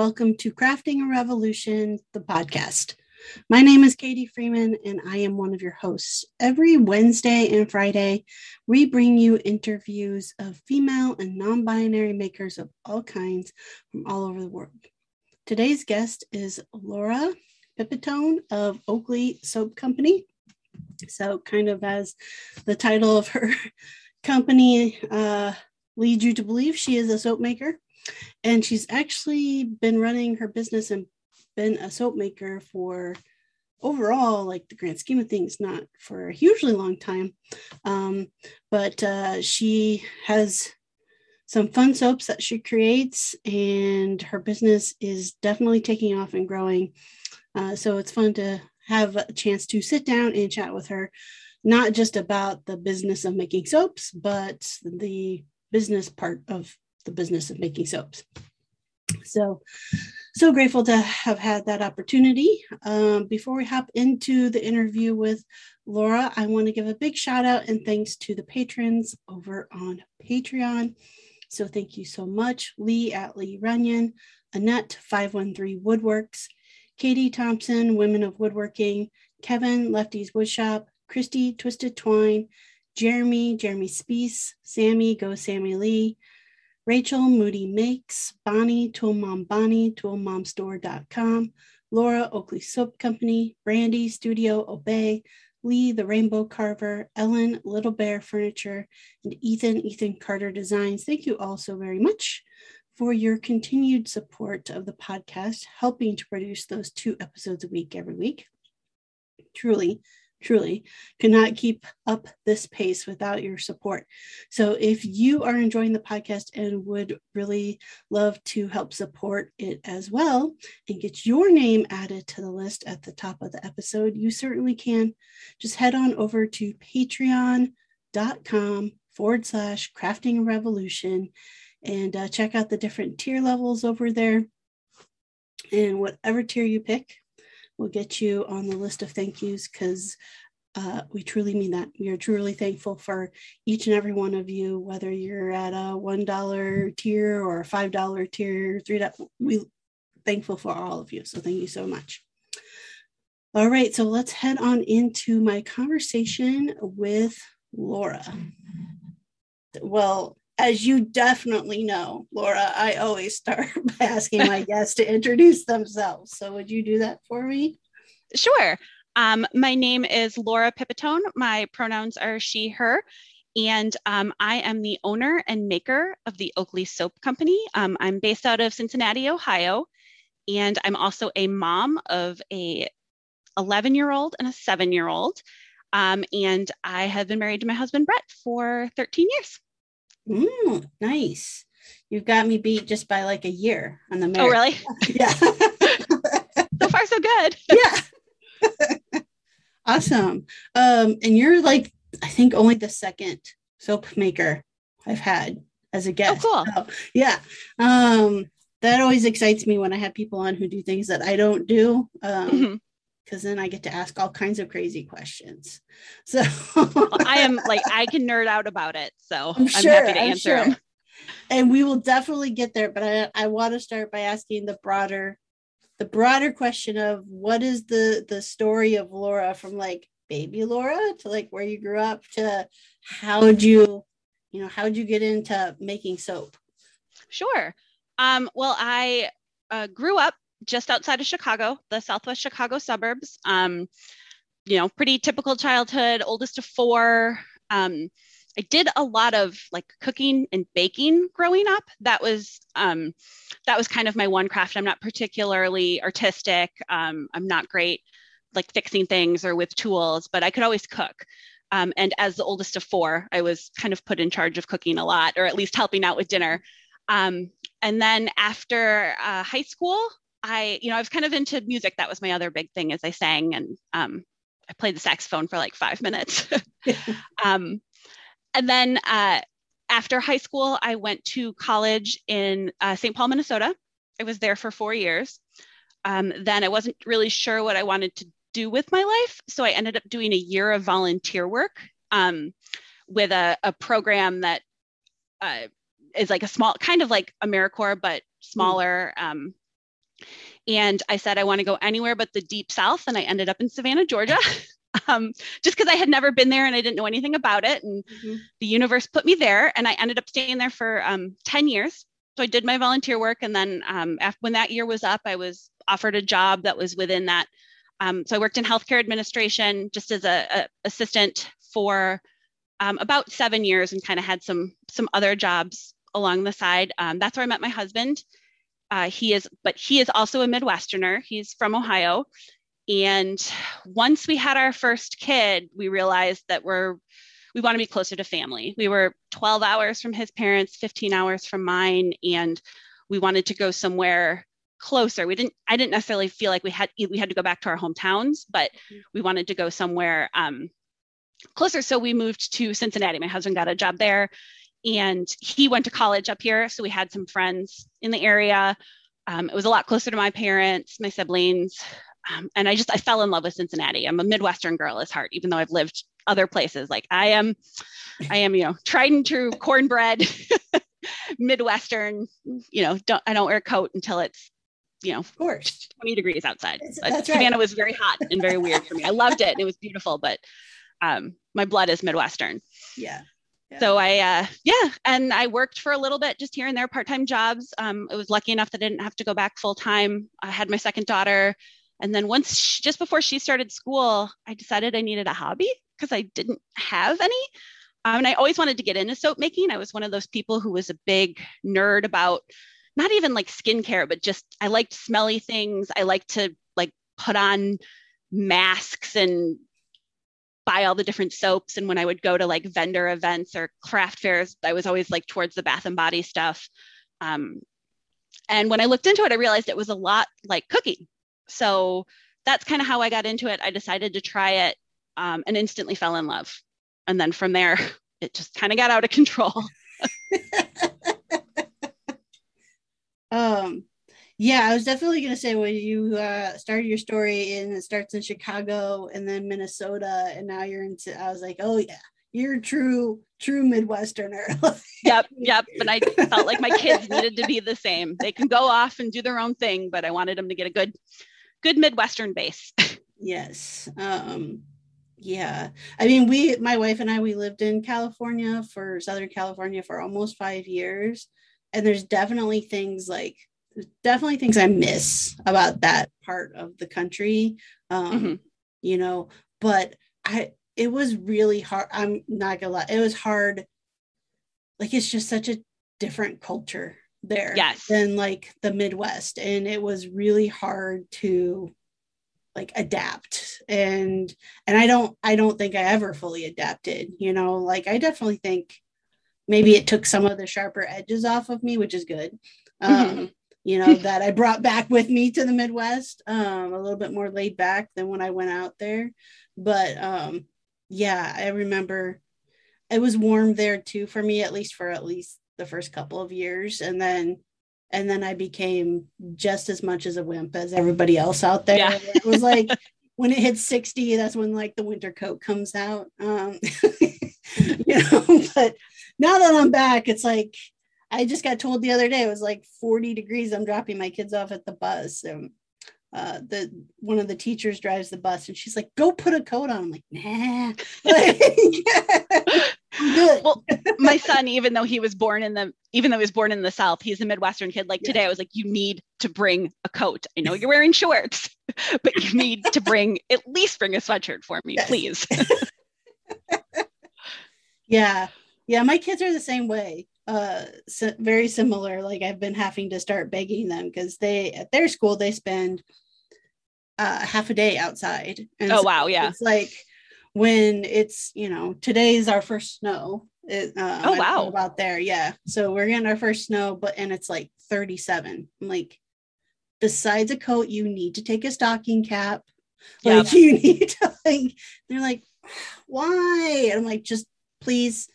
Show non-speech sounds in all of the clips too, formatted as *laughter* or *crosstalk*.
Welcome to Crafting a Revolution, the podcast. My name is Katie Freeman, and I am one of your hosts. Every Wednesday and Friday, we bring you interviews of female and non binary makers of all kinds from all over the world. Today's guest is Laura Pipitone of Oakley Soap Company. So, kind of as the title of her *laughs* company uh, leads you to believe, she is a soap maker and she's actually been running her business and been a soap maker for overall like the grand scheme of things not for a hugely long time. Um, but uh, she has some fun soaps that she creates and her business is definitely taking off and growing. Uh, so it's fun to have a chance to sit down and chat with her not just about the business of making soaps but the business part of the business of making soaps. So, so grateful to have had that opportunity. Um, before we hop into the interview with Laura, I want to give a big shout out and thanks to the patrons over on Patreon. So, thank you so much, Lee at Lee Runyon, Annette 513 Woodworks, Katie Thompson, Women of Woodworking, Kevin, Lefty's Woodshop, Christy, Twisted Twine, Jeremy, Jeremy Spees, Sammy, Go Sammy Lee, Rachel Moody Makes, Bonnie, Tool Mom Bonnie, toolmomstore.com, Laura Oakley Soap Company, Brandy Studio Obey, Lee the Rainbow Carver, Ellen Little Bear Furniture, and Ethan Ethan Carter Designs. Thank you all so very much for your continued support of the podcast, helping to produce those two episodes a week every week. Truly, truly cannot keep up this pace without your support. So if you are enjoying the podcast and would really love to help support it as well and get your name added to the list at the top of the episode, you certainly can. Just head on over to patreon.com forward slash crafting revolution and uh, check out the different tier levels over there. And whatever tier you pick, we'll get you on the list of thank yous because uh, we truly mean that. We are truly thankful for each and every one of you, whether you're at a one dollar tier or a five dollar tier, three. We thankful for all of you. So thank you so much. All right, so let's head on into my conversation with Laura. Well, as you definitely know, Laura, I always start *laughs* by asking my guests to introduce themselves. So would you do that for me? Sure. Um, my name is Laura Pipitone. My pronouns are she, her. And um, I am the owner and maker of the Oakley Soap Company. Um, I'm based out of Cincinnati, Ohio. And I'm also a mom of a 11 year old and a seven year old. Um, and I have been married to my husband, Brett, for 13 years. Mm, nice. You've got me beat just by like a year on the marriage. Oh, really? *laughs* yeah. *laughs* so far, so good. *laughs* yeah. awesome. Um, and you're like, I think only the second soap maker I've had as a guest. Oh, cool. So, yeah. Um, that always excites me when I have people on who do things that I don't do. Um, mm-hmm because then I get to ask all kinds of crazy questions. *laughs* So I am *laughs* like I can nerd out about it. So I'm, sure, I'm happy to I'm answer sure. them. And we will definitely get there, but I, I want to start by asking the broader the broader question of what is the the story of Laura from like baby Laura to like where you grew up to how'd you you know how'd you get into making soap? Sure. Um, well, I uh, grew up just outside of Chicago, the Southwest Chicago suburbs. Um, you know, pretty typical childhood, oldest of four. Um, I did a lot of like cooking and baking growing up. That was um, that was kind of my one craft. I'm not particularly artistic. Um, I'm not great like fixing things or with tools, but I could always cook. Um, and as the oldest of four, I was kind of put in charge of cooking a lot, or at least helping out with dinner. Um, and then after uh, high school, I, you know, I was kind of into music. That was my other big thing as I sang and um, I played the saxophone for like five minutes. *laughs* *laughs* um, and then uh, after high school, I went to college in uh, St. Paul, Minnesota. I was there for four years. Um, then I wasn't really sure what I wanted to do with my life. So I ended up doing a year of volunteer work um, with a, a, program that uh, is like a small, kind of like AmeriCorps, but smaller. Um, and I said, I want to go anywhere but the deep south. And I ended up in Savannah, Georgia. *laughs* um, just because I had never been there and I didn't know anything about it. And mm-hmm. the universe put me there. And I ended up staying there for um, 10 years. So I did my volunteer work. And then um, after, when that year was up, I was offered a job that was within that. Um, so I worked in healthcare administration just as a, a assistant for um, about seven years and kind of had some some other jobs along the side. Um, that's where I met my husband. Uh, he is, but he is also a Midwesterner. He's from Ohio, and once we had our first kid, we realized that we're we want to be closer to family. We were 12 hours from his parents, 15 hours from mine, and we wanted to go somewhere closer. We didn't I didn't necessarily feel like we had we had to go back to our hometowns, but mm-hmm. we wanted to go somewhere um, closer. So we moved to Cincinnati. My husband got a job there and he went to college up here. So we had some friends in the area. Um, it was a lot closer to my parents, my siblings. Um, and I just, I fell in love with Cincinnati. I'm a Midwestern girl at heart, even though I've lived other places. Like I am, I am, you know, tried and true cornbread, *laughs* Midwestern, you know, don't, I don't wear a coat until it's you know, of course, 20 degrees outside. But Savannah right. was very hot and very weird for me. I loved it. And it was beautiful, but um, my blood is Midwestern. Yeah. So I, uh, yeah, and I worked for a little bit just here and there, part-time jobs. Um, I was lucky enough that I didn't have to go back full time. I had my second daughter, and then once, she, just before she started school, I decided I needed a hobby because I didn't have any. Um, and I always wanted to get into soap making. I was one of those people who was a big nerd about not even like skincare, but just I liked smelly things. I like to like put on masks and buy all the different soaps and when i would go to like vendor events or craft fairs i was always like towards the bath and body stuff. Um, and when i looked into it i realized it was a lot like cooking. So that's kind of how i got into it. I decided to try it um, and instantly fell in love. And then from there *laughs* it just kind of got out of control. *laughs* Um yeah, I was definitely going to say when you uh, started your story and it starts in Chicago and then Minnesota, and now you're into. I was like, oh yeah, you're true, true Midwesterner. *laughs* yep, yep. And I felt like my kids needed to be the same. They can go off and do their own thing, but I wanted them to get a good, good Midwestern base. *laughs* yes. Um, yeah. I mean, we, my wife and I, we lived in California for Southern California for almost five years, and there's definitely things like definitely things I miss about that part of the country. Um, mm-hmm. You know, but I it was really hard. I'm not gonna lie, it was hard. Like it's just such a different culture there yes. than like the Midwest. And it was really hard to like adapt and and I don't I don't think I ever fully adapted, you know, like I definitely think maybe it took some of the sharper edges off of me, which is good. Mm-hmm. You know, *laughs* that I brought back with me to the Midwest, um, a little bit more laid back than when I went out there. But um, yeah, I remember it was warm there too for me, at least for at least the first couple of years. And then and then I became just as much as a wimp as everybody else out there. Yeah. It was like when it hits 60, that's when like the winter coat comes out. Um, *laughs* you know, *laughs* but now that I'm back, it's like I just got told the other day it was like 40 degrees. I'm dropping my kids off at the bus. And uh, the one of the teachers drives the bus and she's like, go put a coat on. I'm like, nah. *laughs* good. *laughs* well, my son, even though he was born in the even though he was born in the South, he's a Midwestern kid. Like yeah. today, I was like, you need to bring a coat. I know you're wearing shorts, *laughs* but you need to bring at least bring a sweatshirt for me, yes. please. yeah. Yeah, my kids are the same way uh very similar like i've been having to start begging them because they at their school they spend uh half a day outside. And oh so wow yeah. it's like when it's you know today's our first snow it, uh, oh wow. about there yeah. So we're getting our first snow but and it's like 37 I'm like besides a coat you need to take a stocking cap. Like *laughs* you need to like they're like why? And i'm like just please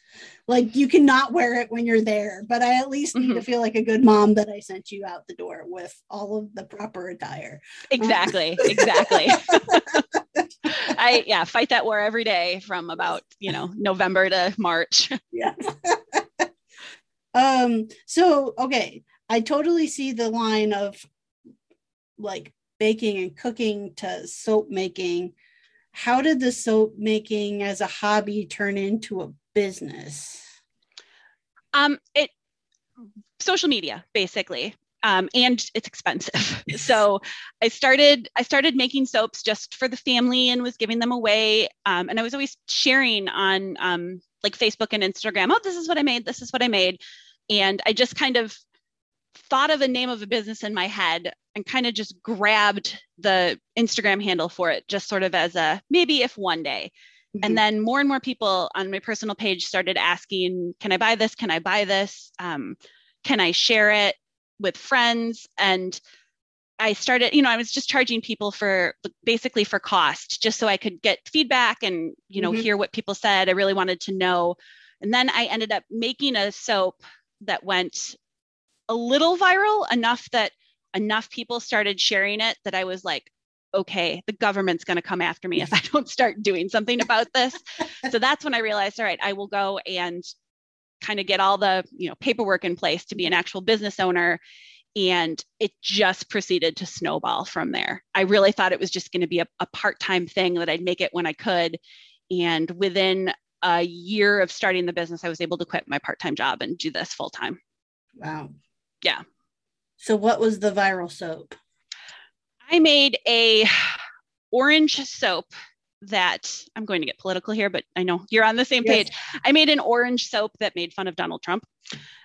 like you cannot wear it when you're there but i at least need mm-hmm. to feel like a good mom that i sent you out the door with all of the proper attire exactly *laughs* exactly *laughs* i yeah fight that war every day from about you know november to march yeah *laughs* um so okay I totally see the line of like baking and cooking to soap making. How did the soap making as a hobby turn into a business? Um, it social media basically. Um, and it's expensive. *laughs* so I started I started making soaps just for the family and was giving them away. Um, and I was always sharing on um, like Facebook and Instagram. Oh, this is what I made. This is what I made. And I just kind of thought of a name of a business in my head and kind of just grabbed the Instagram handle for it, just sort of as a maybe if one day. Mm-hmm. And then more and more people on my personal page started asking, Can I buy this? Can I buy this? Um, can I share it with friends? And I started, you know, I was just charging people for basically for cost, just so I could get feedback and, you know, mm-hmm. hear what people said. I really wanted to know. And then I ended up making a soap that went a little viral enough that enough people started sharing it that I was like, okay, the government's going to come after me if I *laughs* don't start doing something about this. *laughs* so that's when I realized, all right, I will go and kind of get all the, you know, paperwork in place to be an actual business owner and it just proceeded to snowball from there. I really thought it was just going to be a, a part-time thing that I'd make it when I could and within a year of starting the business I was able to quit my part-time job and do this full time. Wow. Yeah. So what was the viral soap? I made a orange soap that I'm going to get political here, but I know you're on the same yes. page. I made an orange soap that made fun of Donald Trump,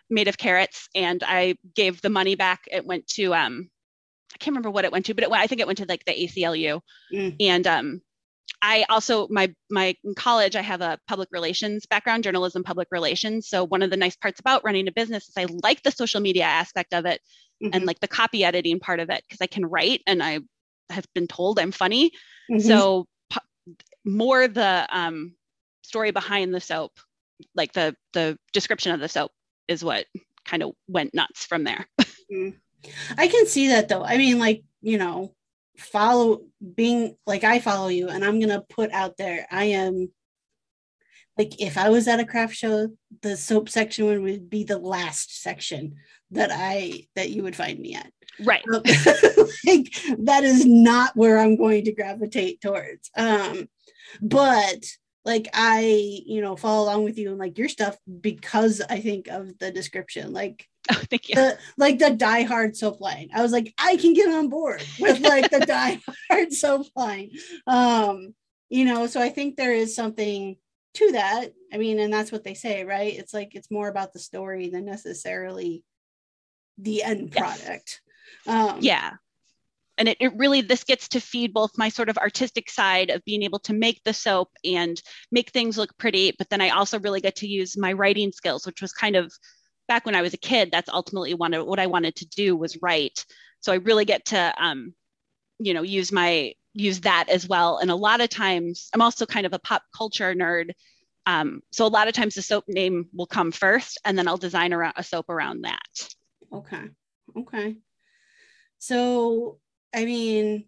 made of carrots, and I gave the money back. It went to um, I can't remember what it went to, but it went, I think it went to like the ACLU, mm. and um, I also my my in college I have a public relations background, journalism, public relations. So one of the nice parts about running a business is I like the social media aspect of it mm-hmm. and like the copy editing part of it because I can write and I have been told I'm funny. Mm-hmm. So more the um, story behind the soap, like the the description of the soap, is what kind of went nuts from there. *laughs* mm-hmm. I can see that though. I mean, like you know, follow being like I follow you and I'm going to put out there I am like if I was at a craft show the soap section would be the last section that I that you would find me at. Right. Um, *laughs* like that is not where I'm going to gravitate towards. Um but like I, you know, follow along with you and like your stuff because I think of the description. Like *laughs* Oh, thank you. The, like the Die Hard soap line. I was like, I can get on board with like the Die *laughs* Hard soap line. Um, you know, so I think there is something to that. I mean, and that's what they say, right? It's like it's more about the story than necessarily the end product. Yes. Um, yeah. And it, it really, this gets to feed both my sort of artistic side of being able to make the soap and make things look pretty. But then I also really get to use my writing skills, which was kind of back when I was a kid, that's ultimately one of what I wanted to do was write. So I really get to, um, you know, use my use that as well. And a lot of times, I'm also kind of a pop culture nerd. Um, so a lot of times the soap name will come first, and then I'll design around a soap around that. Okay. Okay. So, I mean,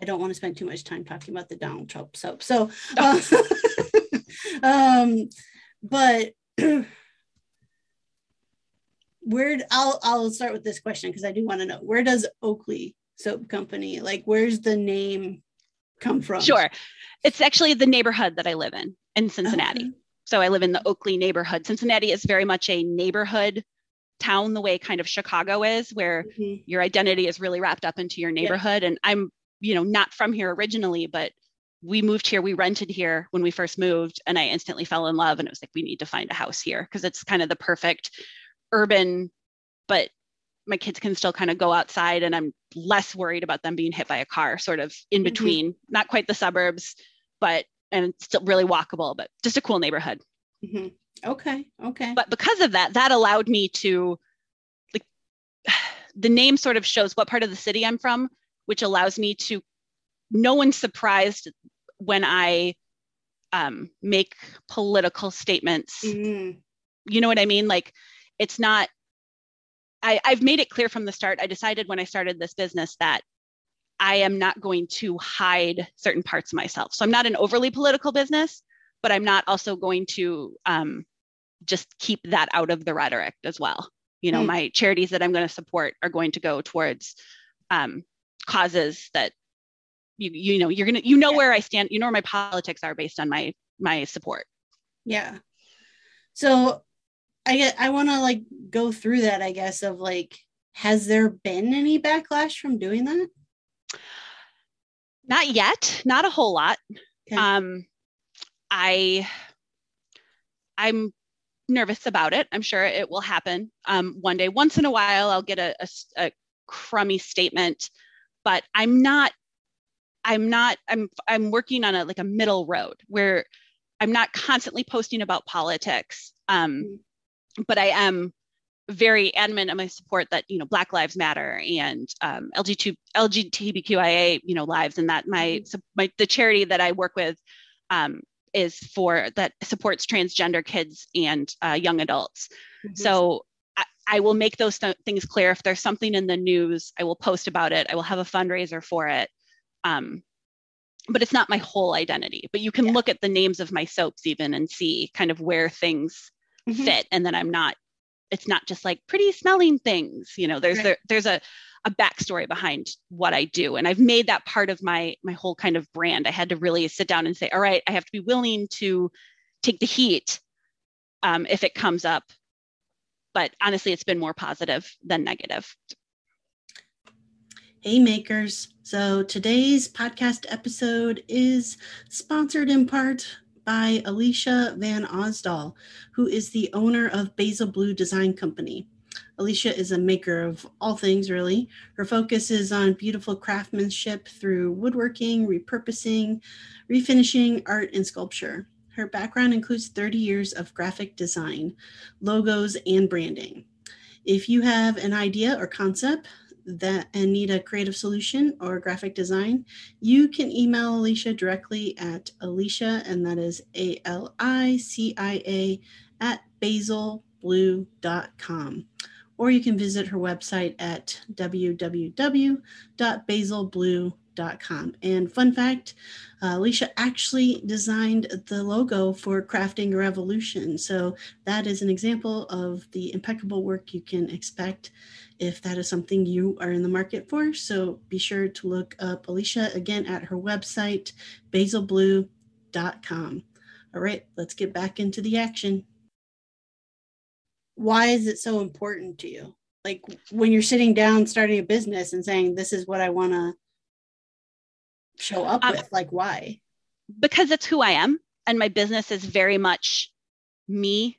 I don't want to spend too much time talking about the Donald Trump soap. So, uh, *laughs* um, but *clears throat* where I'll I'll start with this question because I do want to know where does Oakley Soap Company like where's the name come from? Sure, it's actually the neighborhood that I live in in Cincinnati. Okay. So I live in the Oakley neighborhood. Cincinnati is very much a neighborhood town, the way kind of Chicago is, where mm-hmm. your identity is really wrapped up into your neighborhood. Yeah. And I'm you know not from here originally, but we moved here we rented here when we first moved and i instantly fell in love and it was like we need to find a house here because it's kind of the perfect urban, but my kids can still kind of go outside and I'm less worried about them being hit by a car, sort of in mm-hmm. between, mm-hmm. not quite the suburbs, but and it's still really walkable, but just a cool neighborhood. Mm-hmm. Okay. Okay. But because of that, that allowed me to like *sighs* the name sort of shows what part of the city I'm from, which allows me to no one's surprised when I um, make political statements. Mm-hmm. You know what I mean? Like it's not I, I've made it clear from the start. I decided when I started this business that I am not going to hide certain parts of myself. So I'm not an overly political business, but I'm not also going to um, just keep that out of the rhetoric as well. You know, Hmm. my charities that I'm going to support are going to go towards um, causes that you you know you're gonna you know Yeah. where I stand. You know where my politics are based on my my support. Yeah. So I get I want to like go through that I guess of like has there been any backlash from doing that? Not yet, not a whole lot. Okay. Um, I I'm nervous about it. I'm sure it will happen um, one day. Once in a while, I'll get a crummy statement, but I'm not. I'm not. I'm. I'm working on a like a middle road where I'm not constantly posting about politics, um, but I am very adamant in my support that you know Black Lives Matter and um, LGBT LGBTQIA you know lives, and that my my the charity that I work with um, is for that supports transgender kids and uh, young adults. Mhm. So I, I will make those th- things clear. If there's something in the news, I will post about it. I will have a fundraiser for it. Um, but it's not my whole identity. But you can Yeah. look at the names of my soaps even and see kind of where things Mhm. fit, and then I'm not. It's not just like pretty smelling things. You know, there's Right. there, there's a a backstory behind what I do, and I've made that part of my my whole kind of brand. I had to really sit down and say, all right, I have to be willing to take the heat um, if it comes up. But honestly, it's been more positive than negative. Hey makers. So today's podcast episode is sponsored in part by Alicia Van Osdal, who is the owner of Basil Blue Design Company. Alicia is a maker of all things, really. Her focus is on beautiful craftsmanship through woodworking, repurposing, refinishing, art, and sculpture. Her background includes 30 years of graphic design, logos, and branding. If you have an idea or concept that and need a creative solution or graphic design, you can email Alicia directly at Alicia, and that is A L I C I A at basilblue.com. Or you can visit her website at www.basilblue.com. And fun fact uh, Alicia actually designed the logo for Crafting Revolution. So that is an example of the impeccable work you can expect if that is something you are in the market for. So be sure to look up Alicia again at her website, basilblue.com. All right, let's get back into the action. Why is it so important to you? Like when you're sitting down starting a business and saying, This is what I want to show up Um, with, like, why? because it's who I am and my business is very much me.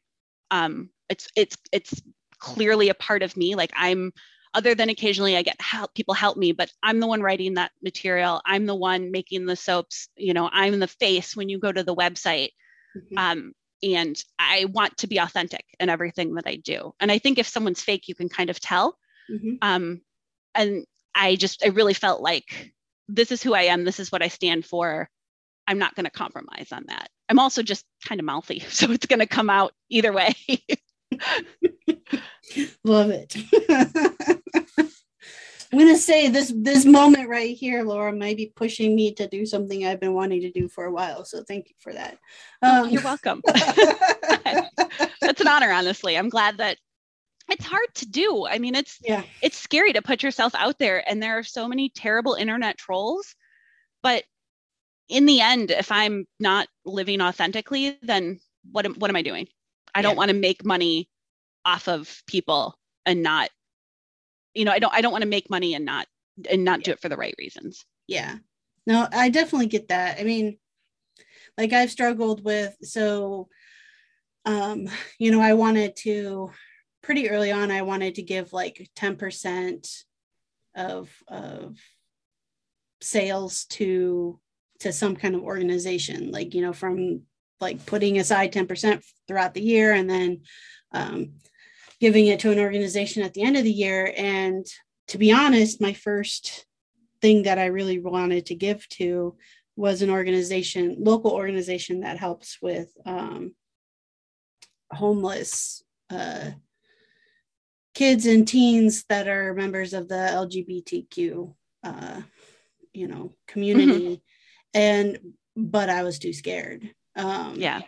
Um, it's it's it's clearly a part of me. Like I'm other than occasionally I get help people help me, but I'm the one writing that material. I'm the one making the soaps. You know, I'm the face when you go to the website. Mhm. Um, and I want to be authentic in everything that I do. And I think if someone's fake, you can kind of tell. Mhm. Um, and I just I really felt like this is who I am. This is what I stand for. I'm not going to compromise on that. I'm also just kind of mouthy, *laughs* so it's going to come out either way. *laughs* Love it. *laughs* I'm gonna say this this moment right here, Laura, might be pushing me to do something I've been wanting to do for a while. So thank you for that. Oh, Um, You're welcome. That's an honor, honestly. I'm glad that it's hard to do. I mean, it's yeah, it's scary to put yourself out there, and there are so many terrible internet trolls. But in the end, if I'm not living authentically, then what am, what am I doing? I don't want to make money off of people and not, you know, I don't I don't want to make money and not and not do it for the right reasons. yeah. No, I definitely get that. I mean, like I've struggled with so um, you know, I wanted to pretty early on, I wanted to give like 10% of of sales to to some kind of organization, like you know, from like putting aside 10% throughout the year and then um, giving it to an organization at the end of the year. And to be honest, my first thing that I really wanted to give to was an organization, local organization that helps with um, homeless uh, kids and teens that are members of the LGBTQ, uh, you know, community. And but I was too scared. Um, Yeah.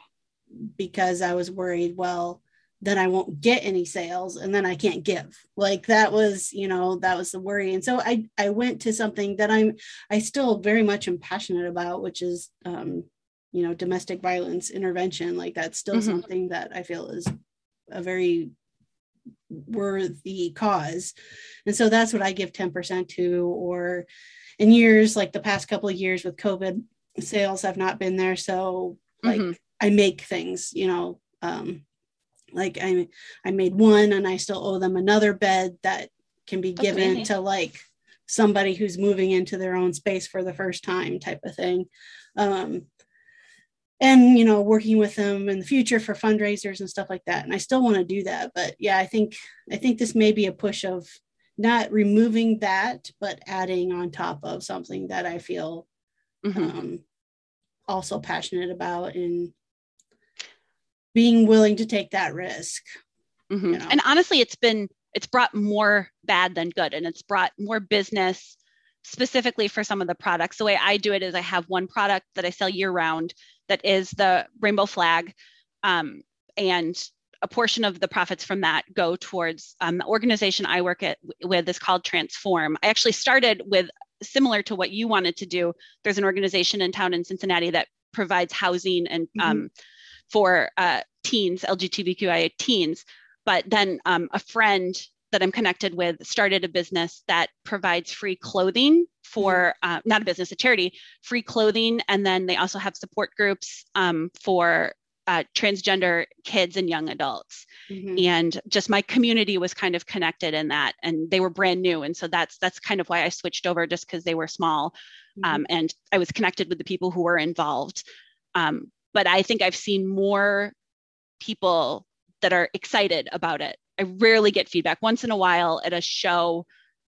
because I was worried, well, then I won't get any sales and then I can't give. Like that was, you know, that was the worry. And so I I went to something that I'm I still very much am passionate about, which is um, you know, domestic violence intervention. Like that's still mm-hmm. something that I feel is a very worthy cause. And so that's what I give 10% to or in years like the past couple of years with COVID, sales have not been there. So like mm-hmm. I make things, you know, um, like I I made one and I still owe them another bed that can be given amazing. to like somebody who's moving into their own space for the first time type of thing. Um, and you know working with them in the future for fundraisers and stuff like that and i still want to do that but yeah i think i think this may be a push of not removing that but adding on top of something that i feel mm-hmm. um, also passionate about and being willing to take that risk. Mm-hmm. You know? And honestly, it's been it's brought more bad than good, and it's brought more business specifically for some of the products. The way I do it is I have one product that I sell year round that is the rainbow flag, um, and a portion of the profits from that go towards um, the organization I work at with is called Transform. I actually started with similar to what you wanted to do. There's an organization in town in Cincinnati that provides housing and mm-hmm. um, for uh, teens, LGBTQIA teens. But then um, a friend that I'm connected with started a business that provides free clothing for mm-hmm. uh, not a business, a charity, free clothing, and then they also have support groups um, for uh, transgender kids and young adults mm-hmm. and just my community was kind of connected in that and they were brand new and so that's that's kind of why i switched over just because they were small mm-hmm. um, and i was connected with the people who were involved um, but I think I've seen more people that are excited about it. I rarely get feedback. Once in a while at a show,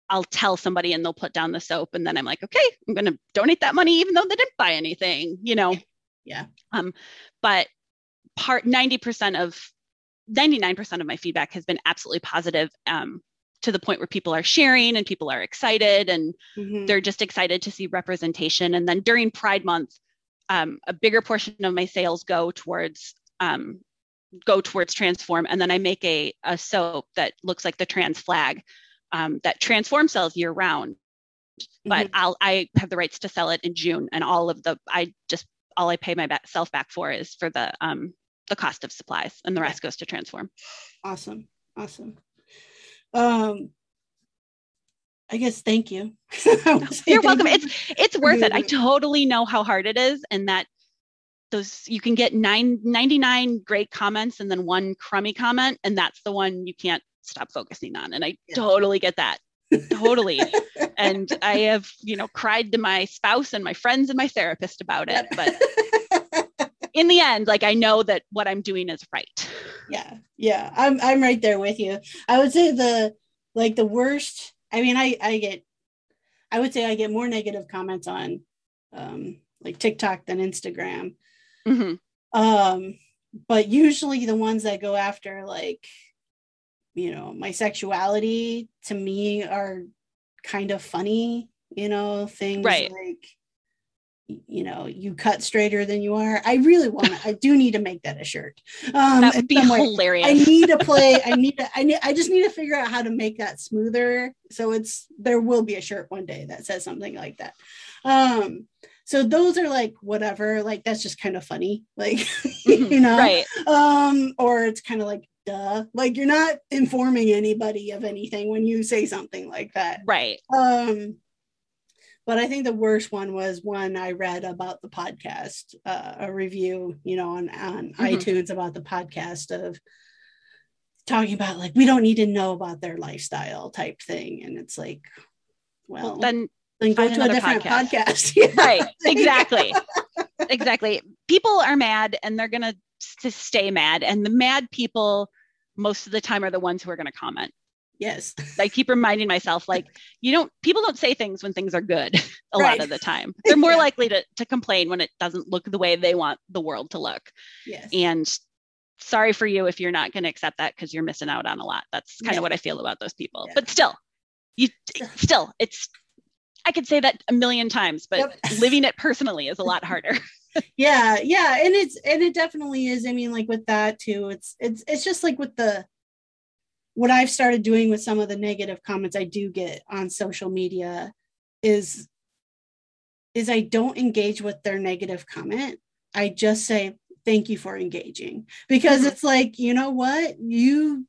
I'll tell somebody and they'll put down the soap and then I'm like, okay, I'm going to donate that money even though they didn't buy anything, you know. Yeah. Um but part 90% of 99% of my feedback has been absolutely positive um to the point where people are sharing and people are excited and mm-hmm. they're just excited to see representation and then during Pride month um, a bigger portion of my sales go towards um, go towards transform and then i make a, a soap that looks like the trans flag um, that transform sells year round but mm-hmm. i'll i have the rights to sell it in june and all of the i just all i pay myself back for is for the um the cost of supplies and the rest goes to transform awesome awesome um I guess thank you. *laughs* You're welcome. It's it's worth it. I *laughs* totally know how hard it is and that those you can get nine, 99 great comments and then one crummy comment and that's the one you can't stop focusing on and I yeah. totally get that. totally. *laughs* and I have, you know, cried to my spouse and my friends and my therapist about it, but *laughs* in the end like I know that what I'm doing is right. Yeah. Yeah. I'm I'm right there with you. I would say the like the worst I mean, I I get, I would say I get more negative comments on, um, like TikTok than Instagram. Mm-hmm. Um, but usually the ones that go after like, you know, my sexuality to me are kind of funny. You know, things right. like you know you cut straighter than you are i really want to i do need to make that a shirt um that would be hilarious i need to play i *laughs* need to I, need, I just need to figure out how to make that smoother so it's there will be a shirt one day that says something like that um so those are like whatever like that's just kind of funny like *laughs* mm-hmm. you know? Right. Um or it's kind of like duh like you're not informing anybody of anything when you say something like that. Right. Um but I think the worst one was one I read about the podcast, uh, a review, you know, on, on mm-hmm. iTunes about the podcast of talking about like we don't need to know about their lifestyle type thing, and it's like, well, well then then go to a different podcast. podcast. *laughs* yeah. Right, exactly, *laughs* exactly. People are mad, and they're gonna to stay mad, and the mad people most of the time are the ones who are going to comment Yes. I keep reminding myself, like, you don't, people don't say things when things are good *laughs* a right. lot of the time. They're more yeah. likely to, to complain when it doesn't look the way they want the world to look. Yes. And sorry for you if you're not going to accept that because you're missing out on a lot. That's kind of what I feel about those people. Yeah. But still, you still, it's, I could say that a million times, but yep. *laughs* living it personally is a lot harder. *laughs* yeah, yeah, and it's and it definitely is. I mean, like with that too, it's it's it's just like with the what I've started doing with some of the negative comments I do get on social media is is I don't engage with their negative comment. I just say thank you for engaging because mm-hmm. it's like, you know what? You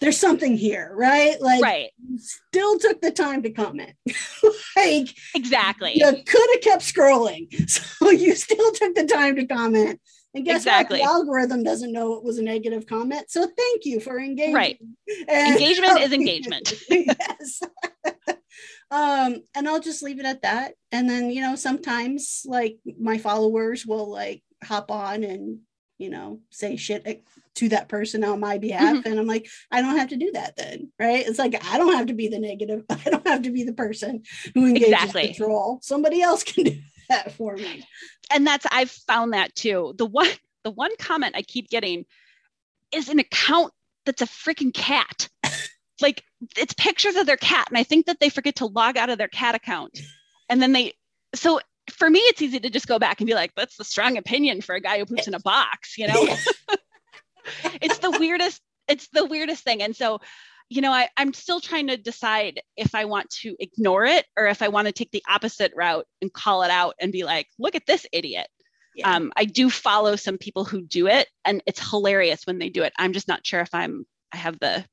there's something here, right? Like, right. still took the time to comment. *laughs* like, exactly. You could have kept scrolling. *laughs* So you still took the time to comment. And guess exactly. what? The algorithm doesn't know it was a negative comment. So thank you for engaging. Right. And, engagement is *laughs* engagement. yes. um, and I'll just leave it at that. And then, you know, sometimes like my followers will like hop on and, you know, say shit to that person on my behalf. Mm-hmm. And I'm like, I don't have to do that then. Right. It's like I don't have to be the negative. *laughs* I don't have to be the person who engages exactly. control. Somebody else *laughs* can do that for me. And that's I've found that too. The one the one comment I keep getting is an account that's a freaking cat. *laughs* like it's pictures of their cat. And I think that they forget to log out of their cat account. And then they so for me it's easy to just go back and be like, that's the strong opinion for a guy who poops in a box, you know? *laughs* it's the weirdest, it's the weirdest thing. And so you know, I, I'm still trying to decide if I want to ignore it or if I want to take the opposite route and call it out and be like, look at this idiot. Yeah. Um, I do follow some people who do it and it's hilarious when they do it. I'm just not sure if I'm, I have the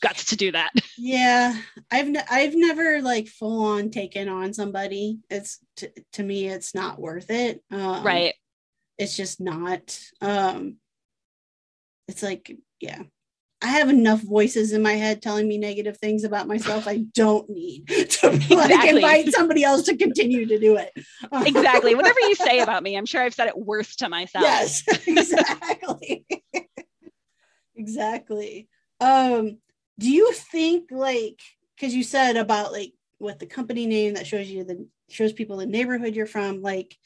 guts to do that. *laughs* Yeah. I've, n- I've never like full on taken on somebody. It's t- to me, it's not worth it. Um, right. It's just not, um, it's like, yeah, I have enough voices in my head telling me negative things about myself. I don't need *laughs* to like invite somebody else to continue to do it. *laughs* exactly. Whatever you say about me, I'm sure I've said it worse to myself. Yes, exactly. exactly. Um, do you think like because you said about like with the company name that shows you the shows people the neighborhood you're from, like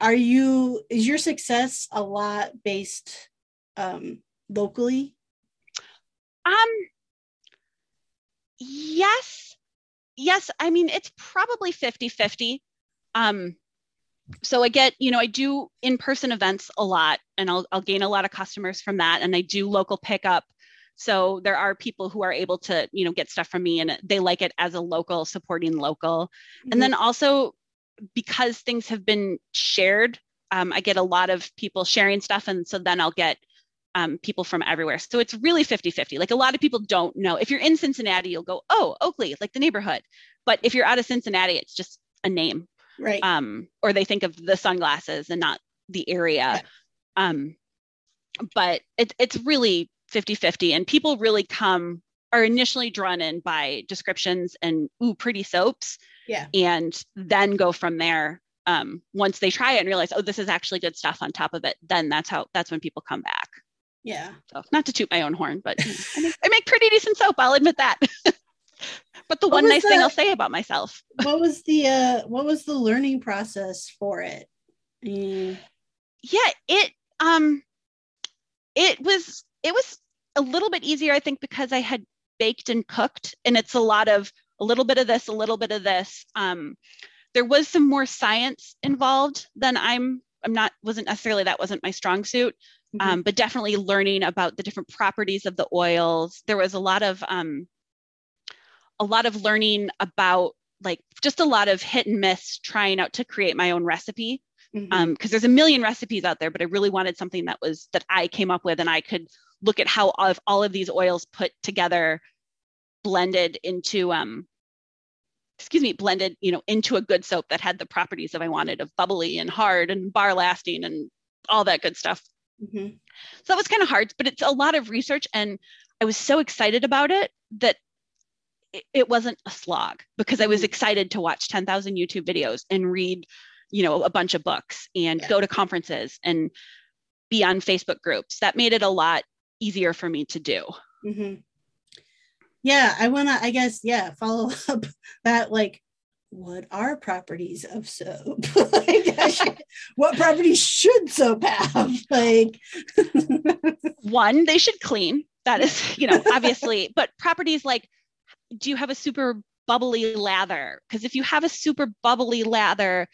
are you is your success a lot based um locally um, yes, yes. I mean, it's probably 50 50. Um, so I get, you know, I do in-person events a lot and I'll, I'll gain a lot of customers from that. And I do local pickup. So there are people who are able to, you know, get stuff from me and they like it as a local supporting local. Mm-hmm. And then also because things have been shared, um, I get a lot of people sharing stuff. And so then I'll get um, people from everywhere. So it's really 50 50. Like a lot of people don't know. If you're in Cincinnati, you'll go, oh, Oakley, like the neighborhood. But if you're out of Cincinnati, it's just a name. Right. Um, or they think of the sunglasses and not the area. Yeah. Um, but it, it's really 50 50. And people really come, are initially drawn in by descriptions and, ooh, pretty soaps. Yeah. And then go from there. Um, once they try it and realize, oh, this is actually good stuff on top of it, then that's how, that's when people come back. Yeah. So not to toot my own horn, but you *laughs* know, I, make, I, make, pretty decent soap. I'll admit that. *laughs* but the what one nice the, thing I'll say about myself. what was the uh what was the learning process for it? Mm. Yeah, it um it was it was a little bit easier, I think, because I had baked and cooked, and it's a lot of a little bit of this, a little bit of this. Um, there was some more science involved than I'm I'm not wasn't necessarily that wasn't my strong suit mm-hmm. um, but definitely learning about the different properties of the oils. There was a lot of um, a lot of learning about like just a lot of hit and miss trying out to create my own recipe because mm-hmm. um, there's a million recipes out there but i really wanted something that was that i came up with and i could look at how all of, all of these oils put together blended into um excuse me blended you know into a good soap that had the properties that i wanted of bubbly and hard and bar lasting and all that good stuff Mm-hmm. So that was kind of hard, but it's a lot of research. And I was so excited about it that it, wasn't a slog because I was mm-hmm. excited to watch 10,000 YouTube videos and read, you know, a bunch of books and yeah. go to conferences and be on Facebook groups. That made it a lot easier for me to do. Mm-hmm. Yeah, I want to, I guess, yeah, follow *laughs* up that like what are properties of soap? *laughs* what properties should soap have? *laughs* Like, one, they should clean. That is, you know, obviously, but properties like, do you have a super bubbly lather? Because if you have a super bubbly lather,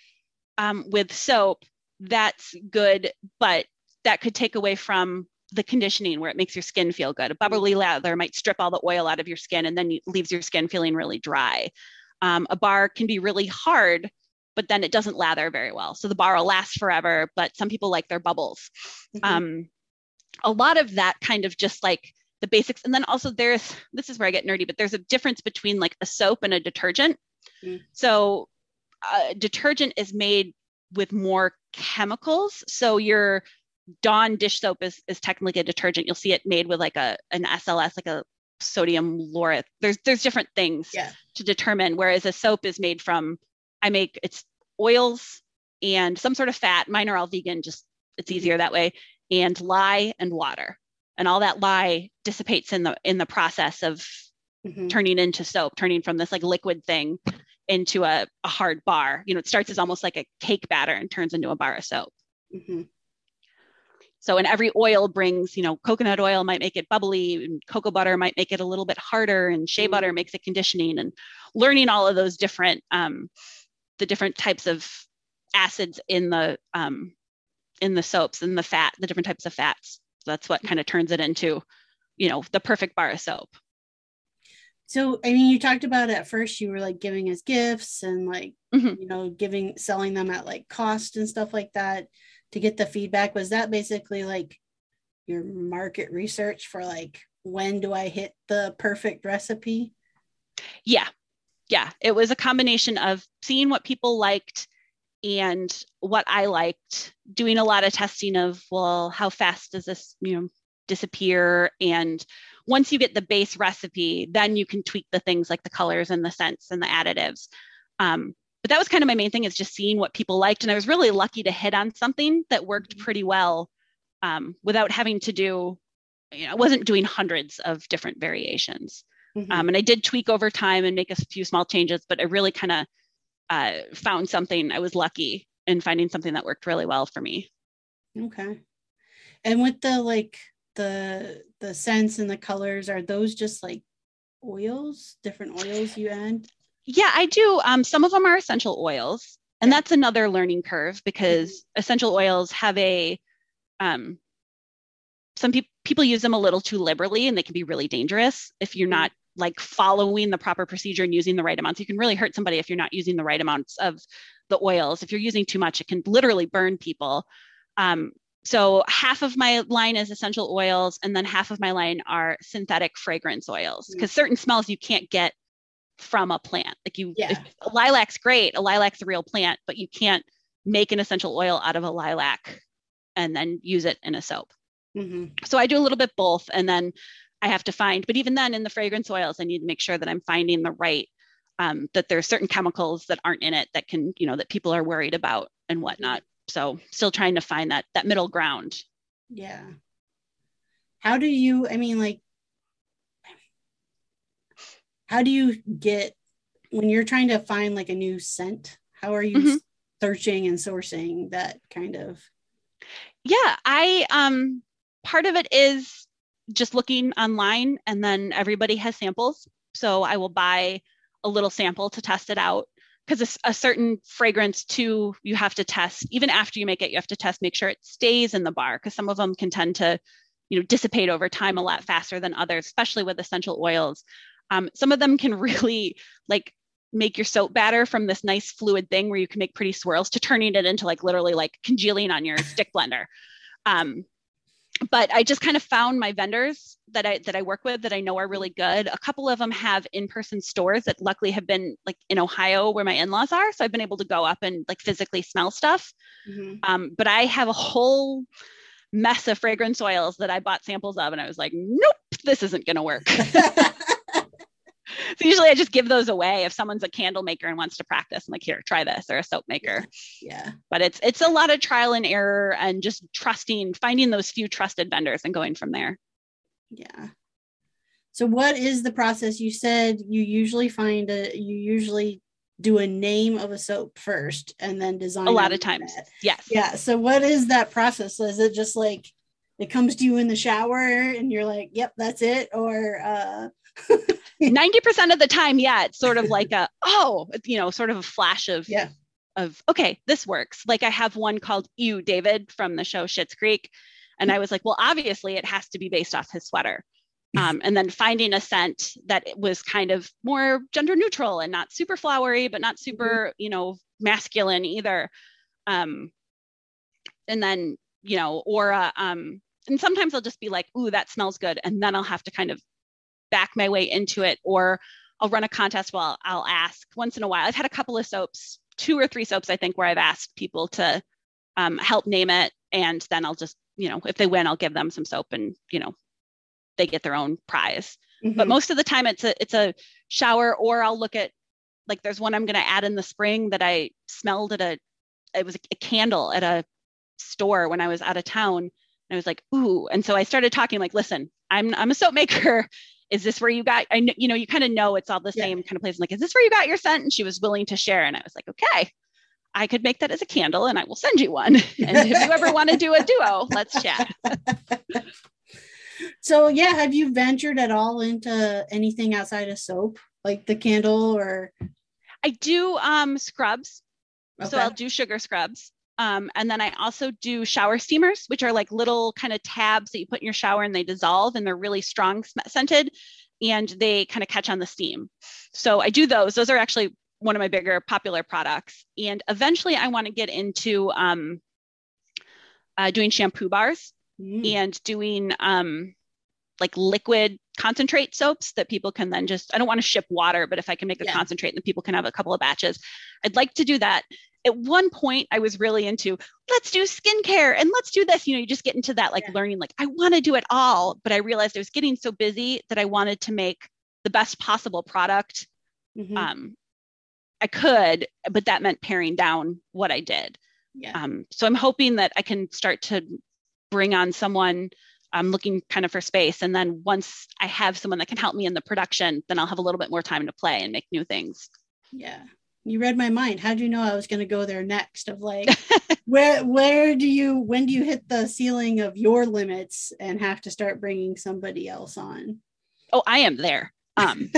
um, with soap, that's good, but that could take away from the conditioning where it makes your skin feel good. A bubbly lather might strip all the oil out of your skin and then leaves your skin feeling really dry. Um, a bar can be really hard, but then it doesn't lather very well. So the bar will last forever, but some people like their bubbles. Mm-hmm. Um, a lot of that kind of just like the basics. And then also there's, this is where I get nerdy, but there's a difference between like a soap and a detergent. Mm. So uh, detergent is made with more chemicals. So your Dawn dish soap is, is technically a detergent. You'll see it made with like a an SLS, like a sodium lauryl. There's there's different things yeah. to determine. Whereas a soap is made from I make it's oils and some sort of fat. Mine are all vegan, just it's mm-hmm. easier that way. And lye and water. And all that lye dissipates in the in the process of mm-hmm. turning into soap, turning from this like liquid thing into a, a hard bar. You know, it starts as almost like a cake batter and turns into a bar of soap. Mm-hmm. So, and every oil brings, you know, coconut oil might make it bubbly, and cocoa butter might make it a little bit harder, and shea mm-hmm. butter makes it conditioning. And learning all of those different, um, the different types of acids in the um, in the soaps and the fat, the different types of fats. So that's what kind of turns it into, you know, the perfect bar of soap. So, I mean, you talked about at first you were like giving us gifts and like, mm-hmm. you know, giving, selling them at like cost and stuff like that to get the feedback was that basically like your market research for like when do i hit the perfect recipe? Yeah. Yeah. It was a combination of seeing what people liked and what i liked doing a lot of testing of well how fast does this you know disappear? And once you get the base recipe then you can tweak the things like the colors and the scents and the additives. Um, but that was kind of my main thing is just seeing what people liked and i was really lucky to hit on something that worked mm-hmm. pretty well um, without having to do you know i wasn't doing hundreds of different variations mm-hmm. um, and i did tweak over time and make a few small changes but i really kind of uh, found something i was lucky in finding something that worked really well for me okay and with the like the the scents and the colors are those just like oils different oils you add yeah, I do. Um, some of them are essential oils, and that's another learning curve because mm-hmm. essential oils have a um, some pe- people use them a little too liberally, and they can be really dangerous if you're mm-hmm. not like following the proper procedure and using the right amounts. You can really hurt somebody if you're not using the right amounts of the oils. If you're using too much, it can literally burn people. Um, so half of my line is essential oils, and then half of my line are synthetic fragrance oils because mm-hmm. certain smells you can't get from a plant. Like you, yeah. a lilac's great. A lilac's a real plant, but you can't make an essential oil out of a lilac and then use it in a soap. Mm-hmm. So I do a little bit both, and then I have to find. But even then, in the fragrance oils, I need to make sure that I'm finding the right. Um, that there are certain chemicals that aren't in it that can, you know, that people are worried about and whatnot. So still trying to find that that middle ground. Yeah. How do you? I mean, like how do you get when you're trying to find like a new scent how are you mm-hmm. searching and sourcing that kind of? Yeah i um part of it is just looking online and then everybody has samples. So i will buy a little sample to test it out because a, a certain fragrance too you have to test. Even after you make it you have to test make sure it stays in the bar because some of them can tend to you know dissipate over time a lot faster than others especially with essential oils um, some of them can *laughs* really like make your soap batter from this nice fluid thing where you can make pretty swirls to turning it into like literally like congealing on your *laughs* stick blender. Um, but I just kind of found my vendors that I that I work with that I know are really good. A couple of them have in-person stores that luckily have been like in Ohio where my in-laws are, so I've been able to go up and like physically smell stuff. Mm-hmm. Um, but I have a whole mess of fragrance oils that I bought samples of, and I was like, nope, this isn't going to work. *laughs* *laughs* so usually I just give those away if someone's a candle maker and wants to practice. I'm like, here, try this, or a soap maker. Yeah. But it's it's a lot of trial and error and just trusting, finding those few trusted vendors and going from there. Yeah. So what is the process? You said you usually find a you usually do a name of a soap first and then design a lot of times. That. Yes. Yeah. So what is that process? Is it just like it comes to you in the shower and you're like, yep, that's it? Or uh *laughs* 90% of the time, yeah, it's sort of like a, *laughs* oh, you know, sort of a flash of yeah. of okay, this works. Like I have one called Ew David from the show Schitt's Creek. And I was like, well, obviously it has to be based off his sweater. *laughs* Um, and then finding a scent that was kind of more gender neutral and not super flowery, but not super, mm-hmm. you know, masculine either. Um, and then, you know, or, uh, um, and sometimes I'll just be like, ooh, that smells good. And then I'll have to kind of back my way into it. Or I'll run a contest while I'll ask once in a while. I've had a couple of soaps, two or three soaps, I think, where I've asked people to um, help name it. And then I'll just, you know, if they win, I'll give them some soap and, you know, they get their own prize. Mm-hmm. But most of the time it's a it's a shower or I'll look at like there's one I'm gonna add in the spring that I smelled at a it was a candle at a store when I was out of town. And I was like, ooh. And so I started talking like, listen, I'm I'm a soap maker. Is this where you got I know you know, you kind of know it's all the same yeah. kind of place. I'm like, is this where you got your scent? And she was willing to share. And I was like, okay. I could make that as a candle and I will send you one. *laughs* And if you ever *laughs* want to do a duo, let's chat. *laughs* so yeah, have you ventured at all into anything outside of soap, like the candle or? I do um, scrubs. Okay. So I'll do sugar scrubs. Um, and then I also do shower steamers, which are like little kind of tabs that you put in your shower and they dissolve and they're really strong scented and they kind of catch on the steam. So I do those. Those are actually one of my bigger popular products. And eventually I want to get into um, uh, doing shampoo bars mm. and doing um, like liquid concentrate soaps that people can then just, I don't want to ship water, but if I can make a yeah. concentrate then people can have a couple of batches, I'd like to do that. At one point, I was really into let's do skincare and let's do this. You know, you just get into that like yeah. learning, like I want to do it all. But I realized I was getting so busy that I wanted to make the best possible product mm-hmm. um, I could, but that meant paring down what I did. Yeah. Um, so I'm hoping that I can start to bring on someone I'm looking kind of for space. And then once I have someone that can help me in the production, then I'll have a little bit more time to play and make new things. Yeah. You read my mind. How do you know I was going to go there next? Of like, *laughs* where where do you when do you hit the ceiling of your limits and have to start bringing somebody else on? Oh, I am there. Um,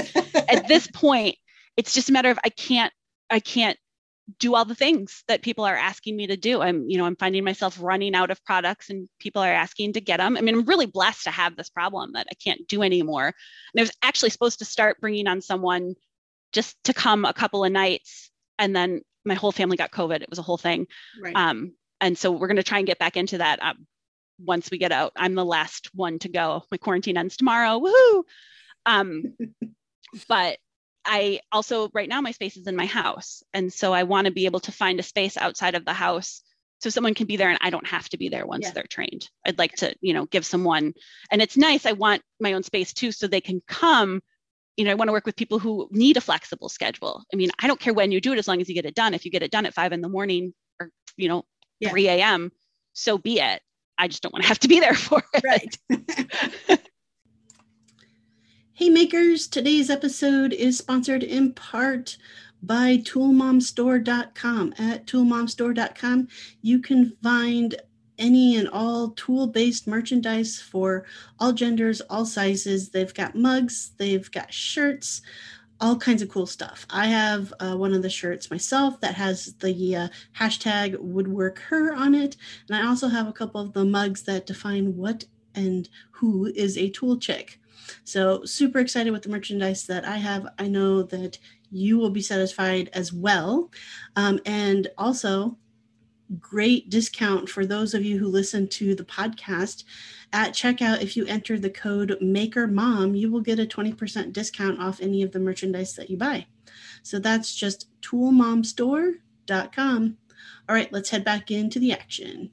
at *laughs* this point, it's just a matter of I can't I can't do all the things that people are asking me to do. I'm, you know, I'm finding myself running out of products and people are asking to get them. I mean, I'm really blessed to have this problem that I can't do anymore. And I was actually supposed to start bringing on someone just to come a couple of nights and then my whole family got COVID. It was a whole thing. Right. Um, and so we're going to try and get back into that um, once we get out. I'm the last one to go. My quarantine ends tomorrow. Woohoo! Um, *laughs* but I also, right now, my space is in my house. And so I want to be able to find a space outside of the house so someone can be there and I don't have to be there once yeah. they're trained. I'd like to, you know, give someone, and it's nice. I want my own space too, so they can come. You know, I want to work with people who need a flexible schedule. I mean, I don't care when you do it as long as you get it done. If you get it done at five in the morning or, you know, yeah. 3 a.m., so be it. I just don't want to have to be there *laughs* for it. Right. *laughs* Hey makers, today's episode is sponsored in part by toolmomstore.com. At toolmomstore.com, you can find any and all tool based merchandise for all genders, all sizes. They've got mugs, they've got shirts, all kinds of cool stuff. I have uh, one of the shirts myself that has the uh, hashtag woodwork her on it. And I also have a couple of the mugs that define what and who is a tool chick. So, super excited with the merchandise that I have. I know that you will be satisfied as well. Um, and also, great discount for those of you who listen to the podcast. At checkout, if you enter the code Maker Mom, you will get a 20% discount off any of the merchandise that you buy. So that's just toolmomstore.com. All right, let's head back into the action.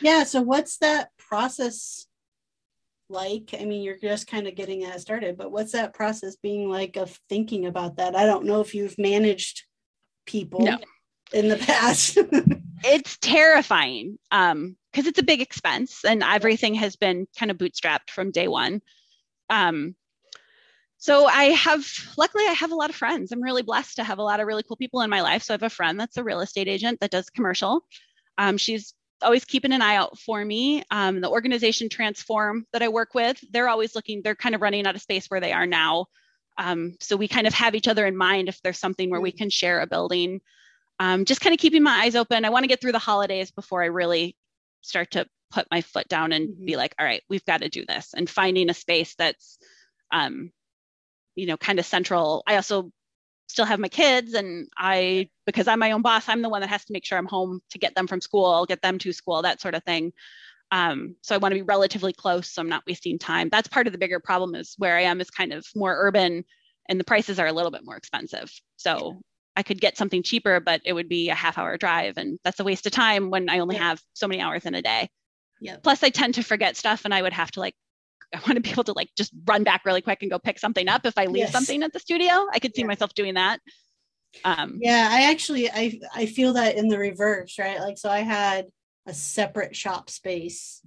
Yeah, so what's that process like? I mean, you're just kind of getting that started, but what's that process being like of thinking about that? I don't know if you've managed people no. in the past. *laughs* it's terrifying um because it's a big expense and everything has been kind of bootstrapped from day one. Um so I have luckily I have a lot of friends. I'm really blessed to have a lot of really cool people in my life. So I have a friend that's a real estate agent that does commercial. Um, she's always keeping an eye out for me. Um, the organization Transform that I work with, they're always looking, they're kind of running out of space where they are now. Um, so we kind of have each other in mind if there's something where we can share a building. Um, just kind of keeping my eyes open. I want to get through the holidays before I really start to put my foot down and mm-hmm. be like, all right, we've got to do this. And finding a space that's, um, you know, kind of central. I also still have my kids, and I, because I'm my own boss, I'm the one that has to make sure I'm home to get them from school, get them to school, that sort of thing. Um, so I want to be relatively close, so I'm not wasting time. That's part of the bigger problem is where I am is kind of more urban, and the prices are a little bit more expensive. So I could get something cheaper, but it would be a half hour drive. And that's a waste of time when I only yeah. have so many hours in a day. Yeah. Plus, I tend to forget stuff and I would have to like, *laughs* I want to be able to like just run back really quick and go pick something up if I leave yes. something at the studio. I could see yeah. myself doing that. Um, yeah, I actually I I feel that in the reverse, right? Like so I had a separate shop space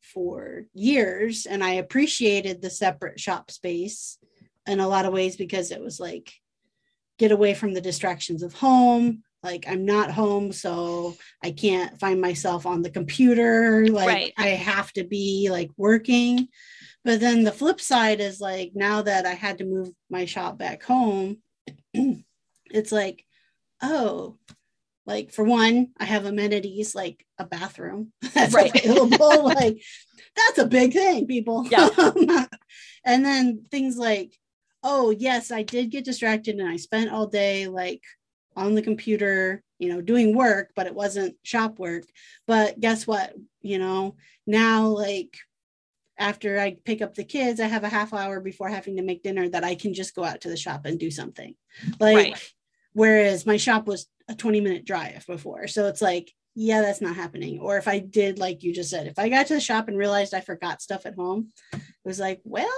for years and I appreciated the separate shop space in a lot of ways because it was like get away from the distractions of home like i'm not home so i can't find myself on the computer like right. i have to be like working but then the flip side is like now that i had to move my shop back home *clears throat* it's like oh like for one i have amenities like a bathroom *laughs* that's right. available *laughs* like that's a big thing people yeah. *laughs* and then things like oh yes i did get distracted and i spent all day like on the computer you know doing work but it wasn't shop work. But guess what? You know now like after i pick up the kids i have a half hour before having to make dinner that i can just go out to the shop and do something. Like right. whereas my shop was a 20 minute drive before. So it's like yeah that's not happening. Or if i did like you just said if i got to the shop and realized i forgot stuff at home it was like well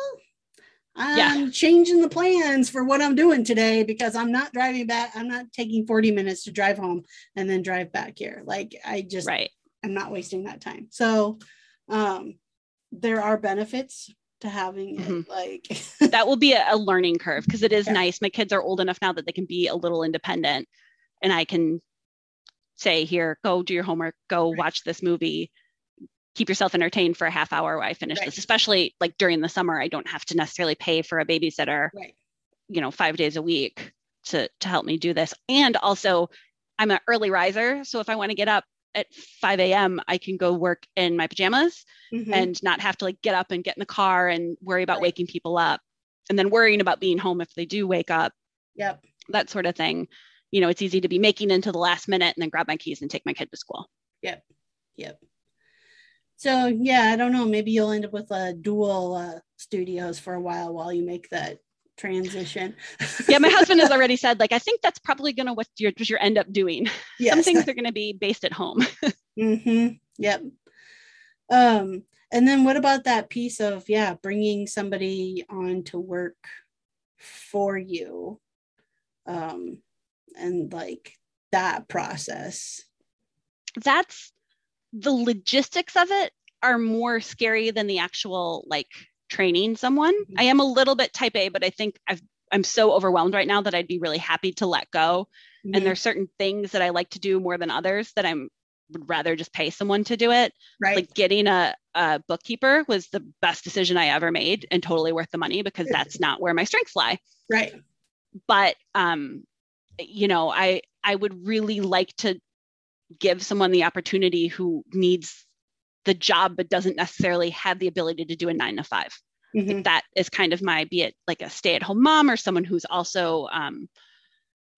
I'm yeah. changing the plans for what I'm doing today because I'm not driving back. I'm not taking 40 minutes to drive home and then drive back here. Like I just right. I'm not wasting that time. So um there are benefits to having it mm-hmm. like *laughs* that will be a, a learning curve because it is yeah. nice. My kids are old enough now that they can be a little independent and I can say here, go do your homework, go right. watch this movie keep yourself entertained for a half hour while I finish right. this, especially like during the summer. I don't have to necessarily pay for a babysitter, right. you know, five days a week to to help me do this. And also I'm an early riser. So if I want to get up at 5 a.m., I can go work in my pajamas mm-hmm. and not have to like get up and get in the car and worry about right. waking people up and then worrying about being home if they do wake up. Yep. That sort of thing. You know, it's easy to be making into the last minute and then grab my keys and take my kid to school. Yep. Yep. So yeah, I don't know. Maybe you'll end up with a dual uh, studios for a while while you make that transition. yeah, my husband has *laughs* already said like I think that's probably gonna what you're what you end up doing. Yes. Some things are gonna be based at home. *laughs* mm-hmm. Yep. Um, and then what about that piece of yeah, bringing somebody on to work for you, um, and like that process. That's the logistics of it are more scary than the actual like training someone. Mm-hmm. I am a little bit type A, but I think I've I'm so overwhelmed right now that I'd be really happy to let go. Mm-hmm. And there's certain things that I like to do more than others that I'm would rather just pay someone to do it. Right. Like getting a, a bookkeeper was the best decision I ever made and totally worth the money because that's not where my strengths lie. Right. But um, you know, I I would really like to give someone the opportunity who needs the job but doesn't necessarily have the ability to do a nine to 5 mm-hmm. that is kind of my be it like a stay-at-home mom or someone who's also um,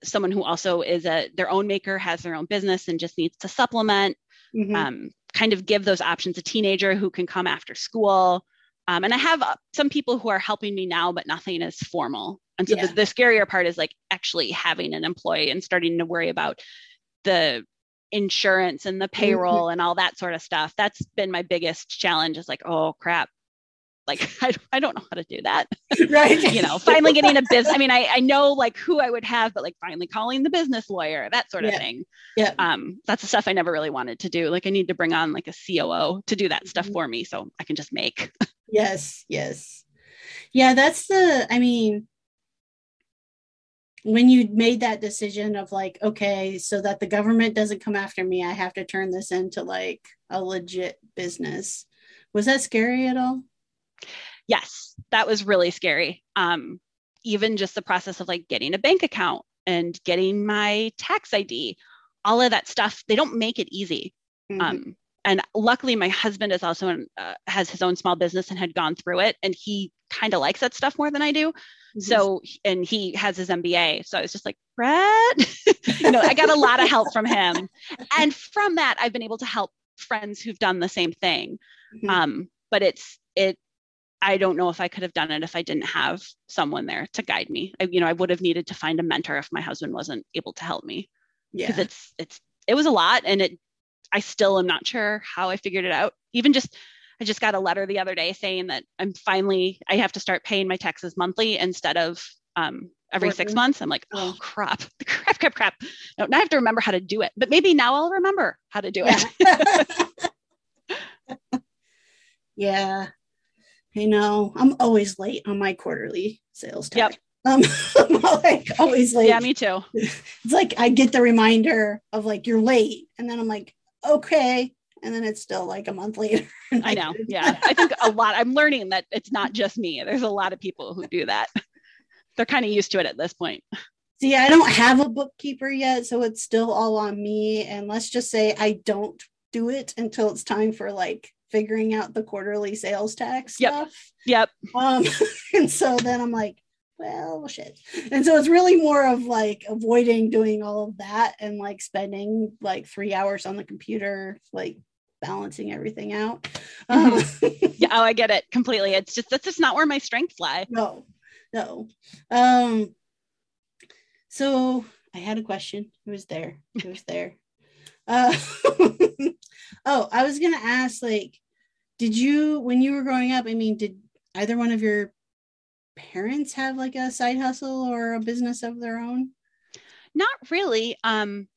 someone who also is a their own maker has their own business and just needs to supplement mm-hmm. um, kind of give those options a teenager who can come after school um, and i have uh, some people who are helping me now but nothing is formal and so yeah. the, the scarier part is like actually having an employee and starting to worry about the insurance and the mm-hmm. payroll mm-hmm. and all that sort of stuff. That's been my biggest challenge is like, oh crap. Like *laughs* I, I don't know how to do that. *laughs* Right. you know, finally getting a business. I mean, I, I know like who I would have, but like finally calling the business lawyer, that sort of yeah. thing. Yeah. Um, that's the stuff I never really wanted to do. Like I need to bring on like a COO to do that stuff mm-hmm. for me so I can just make. *laughs* yes, yes. Yeah, that's the I mean, when you made that decision of like okay so that the government doesn't come after me i have to turn this into like a legit business was that scary at all yes that was really scary um even just the process of like getting a bank account and getting my tax ID, all of that stuff. They don't make it easy. Mm-hmm. Um, and luckily, my husband is also in, uh, has his own small business and had gone through it, and he kind of likes that stuff more than I do. Mm-hmm. So, and he has his MBA. So I was just like, Brad, *laughs* you know, I got a lot of help from him, and from that, I've been able to help friends who've done the same thing. Mm-hmm. Um, but it's it I don't know if I could have done it if I didn't have someone there to guide me. I, you know, I would have needed to find a mentor if my husband wasn't able to help me. Yeah. Because it's it's it was a lot and it I still am not sure how I figured it out. Even just I just got a letter the other day saying that I'm finally I have to start paying my taxes monthly instead of um, every six months. I'm like, oh crap, *laughs* crap, crap, crap. No, now I have to remember how to do it. But maybe now I'll remember how to do it. Yeah. *laughs* yeah. I know. I'm always late on my quarterly sales tax. Yep. Um, *laughs* I'm like always late. Yeah, me too. It's like I get the reminder of like you're late, and then I'm like, okay, and then it's still like a month *laughs* later. I know. Yeah, I think a lot. I'm learning that it's not *laughs* just me. There's a lot of people who do that. They're kind of used to it at this point. See, I don't have a bookkeeper yet, so it's still all on me. And let's just say I don't do it until it's time for like figuring out the quarterly sales tax yep. stuff. Yep. Um, *laughs* and so then I'm like, well, shit. And so it's really more of like avoiding doing all of that and like spending like three hours on the computer, like balancing everything out. Mm-hmm. Um, *laughs* yeah, oh, I get it completely. It's just that's just not where my strengths lie. No, no. Um, so I had a question. It was there. It was there. Uh, *laughs* oh, I was gonna ask, like, did you when you were growing up? I mean, did either one of your parents have like a side hustle or a business of their own? Not really. Um,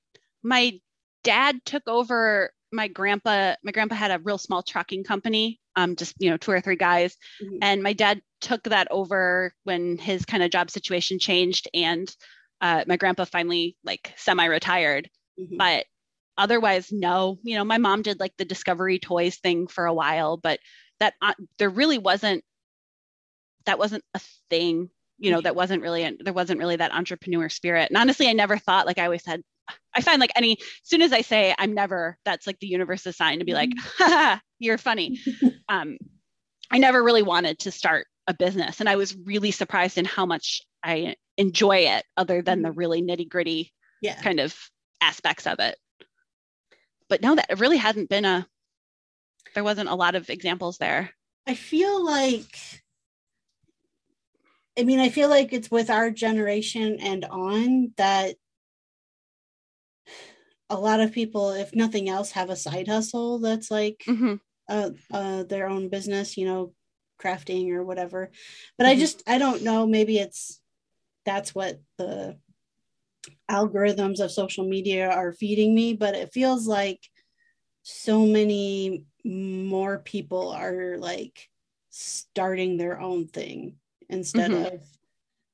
my dad took over my grandpa. My grandpa had a real small trucking company, um, just you know, two or three guys, mm-hmm. and my dad took that over when his kind of job situation changed, and uh, my grandpa finally like semi-retired. Mm-hmm. But otherwise no you know my mom did like the discovery toys thing for a while but that uh, there really wasn't that wasn't a thing you know that wasn't really there wasn't really that entrepreneur spirit and honestly i never thought like i always said i find like any as soon as i say i'm never that's like the universe's sign to be like mm-hmm. *laughs* you're funny *laughs* um i never really wanted to start a business and i was really surprised in how much i enjoy it other than the mm-hmm. really nitty gritty yeah. kind of aspects of it but no, that it really hasn't been a, there wasn't a lot of examples there. I feel like, I mean, I feel like it's with our generation and on that a lot of people, if nothing else, have a side hustle that's like mm-hmm. uh, uh, their own business, you know, crafting or whatever. But mm-hmm. I just, I don't know. Maybe it's that's what the algorithms of social media are feeding me, but it feels like so many more people are like starting their own thing instead mm-hmm. of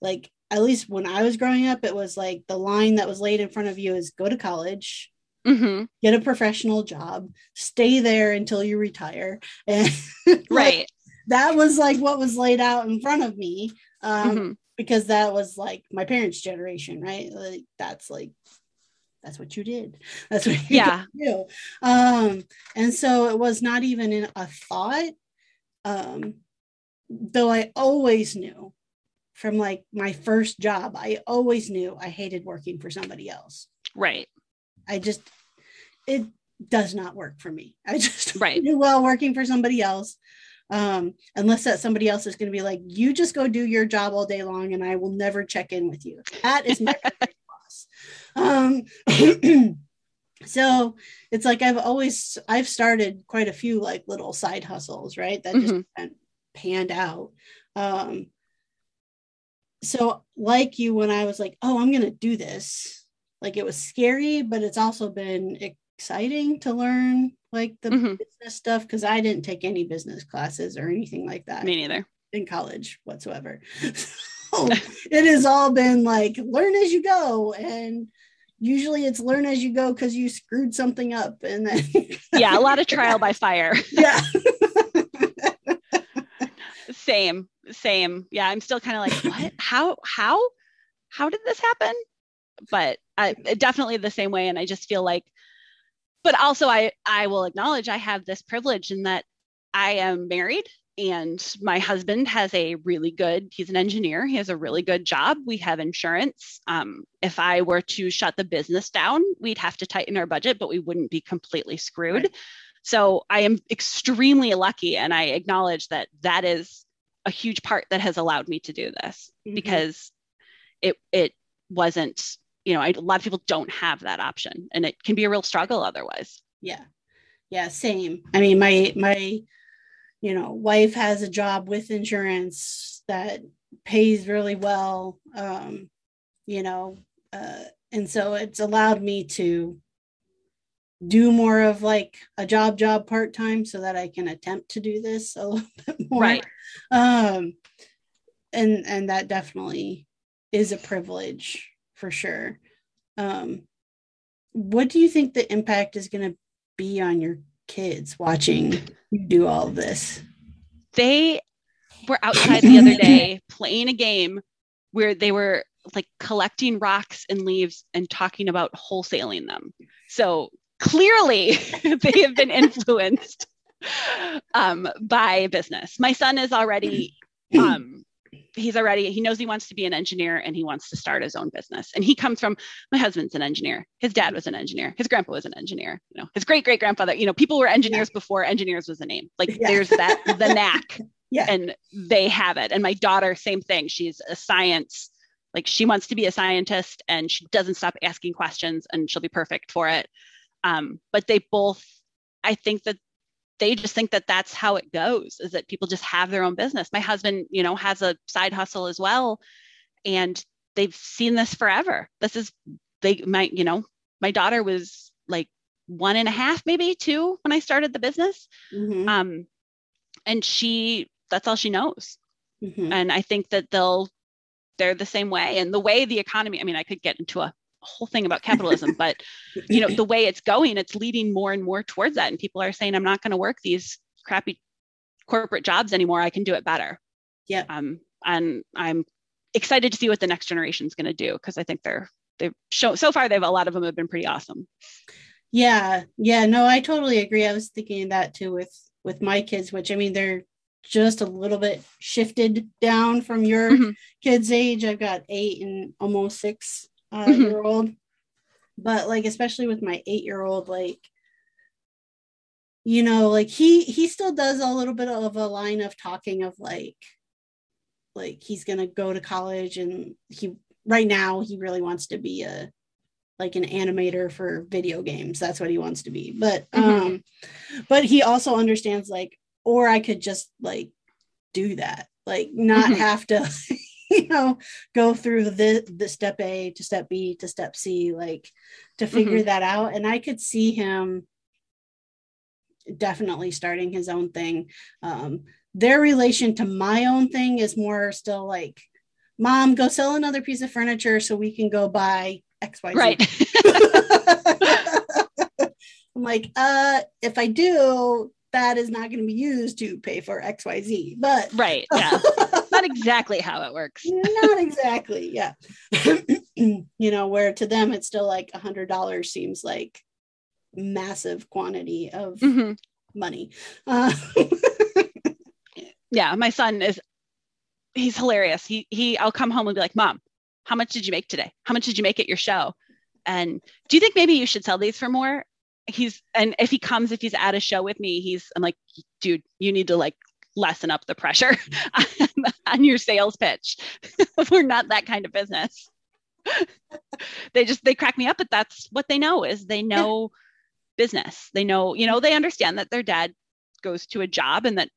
like at least when I was growing up, it was like the line that was laid in front of you is go to college, mm-hmm. get a professional job, stay there until you retire. *laughs* And right. like, that was like what was laid out in front of me. Um, mm-hmm because that was like my parents' generation, right? Like that's like that's what you did. *laughs* That's what you yeah. do. Um, and so it was not even in a thought. Um, though I always knew from like my first job, I always knew I hated working for somebody else. Right. I just it does not work for me. I *laughs* just right. do well working for somebody else um, unless that somebody else is going to be like, you just go do your job all day long and I will never check in with you. That is my *laughs* boss. Um, *clears throat* so it's like I've always I've started quite a few like little side hustles, right? That just mm-hmm. panned out. Um, so like you when I was like, oh, I'm gonna do this, like it was scary, but it's also been exciting to learn like the mm-hmm. business stuff because I didn't take any business classes or anything like that. Me neither. In college whatsoever. *laughs* so it has all been like learn as you go. And usually it's learn as you go because you screwed something up. And then *laughs* Yeah, a lot of *laughs* trial by fire. Yeah. same, same. Yeah, I'm still kind of like, what? *laughs* How how how did this happen? but I, definitely the same way. And I just feel like, but also I, I will acknowledge I have this privilege in that I am married and my husband has a really good he's an engineer he has a really good job we have insurance um, if i were to shut the business down we'd have to tighten our budget but we wouldn't be completely screwed right. so i am extremely lucky and i acknowledge that that is a huge part that has allowed me to do this mm-hmm. because it it wasn't you know I, a lot of people don't have that option and it can be a real struggle otherwise. Yeah. Yeah same. I mean my my you know, wife has a job with insurance that pays really well, um, you know, uh, and so it's allowed me to do more of like a job job part time so that I can attempt to do this a *laughs* little bit more. Right. Um, and and that definitely is a privilege for sure. Um, what do you think the impact is going to be on your kids watching you do all this? They were outside the other day *laughs* playing a game where they were like collecting rocks and leaves and talking about wholesaling them. So clearly *laughs* they have been influenced um, by business. My son is already um, he's already he knows he wants to be an engineer and he wants to start his own business. And he comes from my husband's an engineer. His dad was an engineer. His grandpa was an engineer. You know his great great grandfather you know people were engineers yeah. before engineers was a name. Like yeah. there's that the knack. *laughs* Yeah. and they have it. And my daughter same thing. She's a science like she wants to be a scientist and she doesn't stop asking questions and she'll be perfect for it um, but they both i think that they just think that that's how it goes is that people just have their own business. My husband you know has a side hustle as well and they've seen this forever. This is they might, you know my daughter was like one and a half maybe two when i started the business. Mm-hmm. um and she that's all she knows. Mm-hmm. and i think that they'll they're the same way. And the way the economy i mean i could get into a whole thing about capitalism but you know the way it's going it's leading more and more towards that. And people are saying i'm not going to work these crappy corporate jobs anymore. I can do it better. Yeah. Um and i'm excited to see what the next generation is going to do because i think they're they've shown so far they've a lot of them have been pretty awesome. Yeah. Yeah. No i totally agree. I was thinking that too with with my kids which i mean they're just a little bit shifted down from your mm-hmm. kids age. I've got eight and almost six uh, *laughs* mm-hmm. year old but like especially with my eight year old like you know like he he still does a little bit of a line of talking of like like he's gonna go to college and he right now he really wants to be a like an animator for video games that's what he wants to be but mm-hmm. um but he also understands like or i could just like do that like not mm-hmm. have to *laughs* *laughs* you know go through the the step a to step b to step c like to figure mm-hmm. that out. And i could see him definitely starting his own thing. Um their relation to my own thing is more still like mom go sell another piece of furniture so we can go buy xyz right. *laughs* *laughs* I'm like uh if i do that is not going to be used to pay for xyz but right yeah not exactly how it works. not exactly. Yeah. *clears throat* you know, where to them it's still like a hundred dollars seems like massive quantity of mm-hmm. money. Uh, *laughs* yeah, my son is he's hilarious. He he I'll come home and be like, Mom, how much did you make today? How much did you make at your show? And do you think maybe you should sell these for more? He's and if he comes, if he's at a show with me, he's I'm like, dude, you need to like lessen up the pressure *laughs* on your sales pitch. *laughs* We're not that kind of business. *laughs* they just they crack me up, but that's what they know is they know business. They know, you know, they understand that their dad goes to a job and that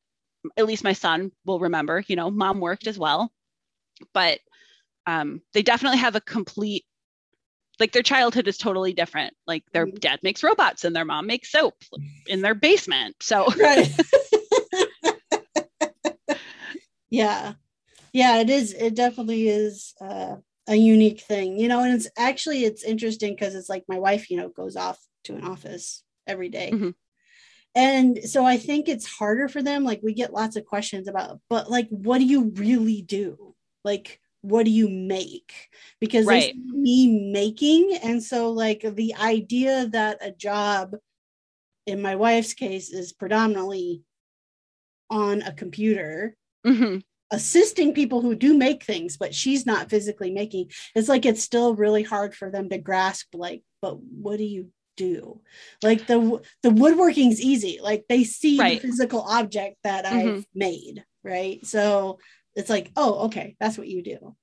at least my son will remember, you know, mom worked as well. But um, they definitely have a complete like their childhood is totally different. Like their mm-hmm. dad makes robots and their mom makes soap in their basement. So right. Yeah yeah it is it definitely is uh, a unique thing you know and it's actually it's interesting because it's like my wife you know goes off to an office every day. Mm-hmm. and so i think it's harder for them like we get lots of questions about but like what do you really do like what do you make because Right. there's me making and so like the idea that a job in my wife's case is predominantly on a computer Mhm. assisting people who do make things but she's not physically making. It's like it's still really hard for them to grasp like but what do you do? Like the the woodworking's easy. Like they see Right. the physical object that i've made right? So it's like oh okay that's what you do.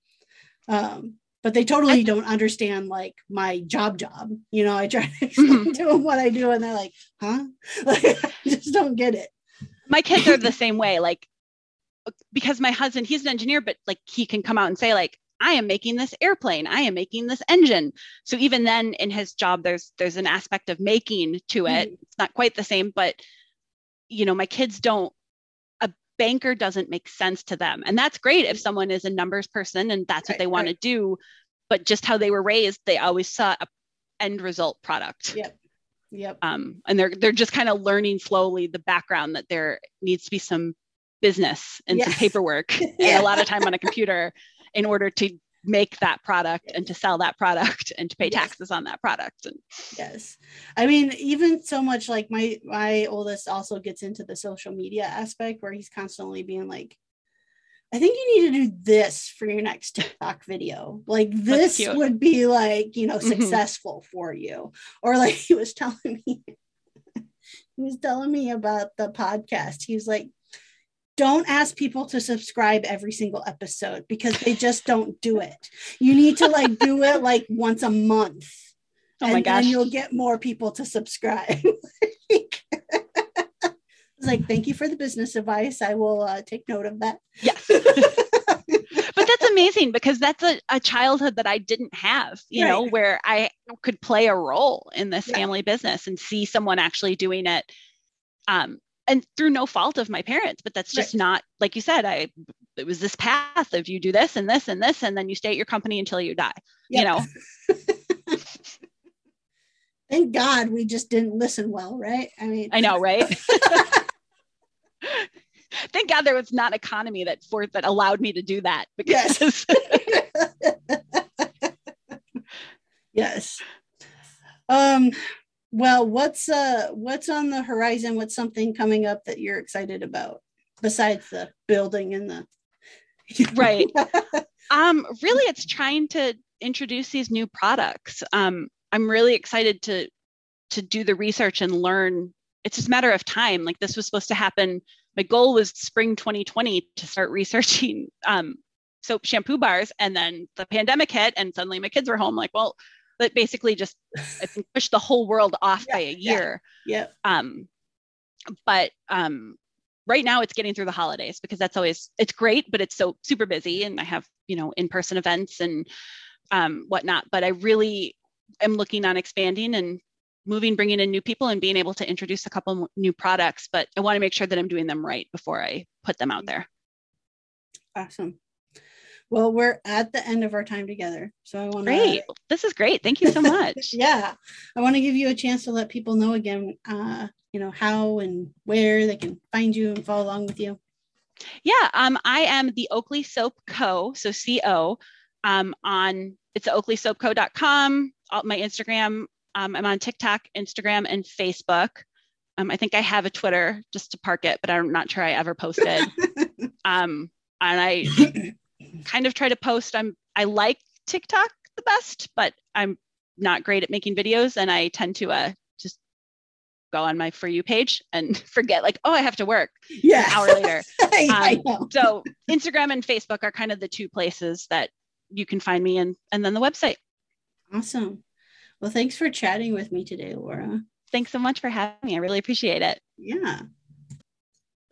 Um but they totally I- don't understand like my job job. You know i try *laughs* to explain to them what i do and they're like huh? Like *laughs* I just don't get it. My kids are the same way. Like because my husband he's an engineer but like he can come out and say like i am making this airplane. I am making this engine. So even then in his job there's there's an aspect of making to it. Mhm. it's not quite the same but you know my kids don't a banker doesn't make sense to them. And that's great if someone is a numbers person and that's what they want to do but just how they were raised they always saw a end result product. Yep. yep. Um, and they're they're just kind of learning slowly the background that there needs to be some business and some Yes. paperwork *laughs* and a lot of time on a computer in order to make that product and to sell that product and to pay Yes. taxes on that product. And yes. I mean even so much like my my oldest also gets into the social media aspect where he's constantly being like i think you need to do this for your next tiktok video. Like this would be like you know Mhm. successful for you. Or like *laughs* he was telling me *laughs* he was telling me about the podcast. He was like don't ask people to subscribe every single episode because they just don't do it you need to like do it like once a month oh and gosh then you'll get more people to subscribe. *laughs* It's like, thank you for the business advice. I will uh, take note of that. yes *laughs* but that's amazing because that's a, a childhood that i didn't have you know where i could play a role in this Yeah. family business and see someone actually doing it um and through no fault of my parents but that's just Right. not like you said i it was this path of you do this and this and this and then you stay at your company until you die you know *laughs* Thank God we just didn't listen well, right? I mean, i know right *laughs* *laughs* thank god there was not economy that for that allowed me to do that because yes. Um. Well, what's uh what's on the horizon? What's something coming up that you're excited about besides the building and the *laughs* right. *laughs* Um really it's trying to introduce these new products. Um i'm really excited to to do the research and learn. It's just a matter of time. Like this was supposed to happen my goal was spring 2020 to start researching *laughs* um soap shampoo bars and then the pandemic hit and suddenly my kids were home like well that basically just i think pushed the whole world off by a Yeah, yeah. um but um right now it's getting through the holidays because that's always it's great but it's so super busy and i have you know in-person events and um whatnot. But i really am looking on expanding and moving bringing in new people and being able to introduce a couple new products but i want to make sure that i'm doing them right before i put them out there. Awesome. Well, we're at the end of our time together. So I want to. great this is great thank you so *laughs* much yeah. I want to give you a chance to let people know again uh, you know, how and where they can find you and follow along with you. Yeah, um, I am the Oakley Soap Co. So C O. Um, on it's oakleysoapco.com. Uh, My Instagram. Um, I'm on TikTok, Instagram, and Facebook. Um, I think I have a Twitter just to park it, but I'm not sure I ever posted. *laughs* um, and I *laughs* kind of try to post. I'm I like TikTok the best, but I'm not great at making videos, and I tend to uh, just go on my for you page and *laughs* forget like, oh, I have to work yeah. an hour later. *laughs* I, I Um, know. so Instagram and Facebook are kind of the two places that you can find me and and then the website. Awesome. Well, thanks for chatting with me today, Laura. Thanks so much for having me. I really appreciate it. Yeah.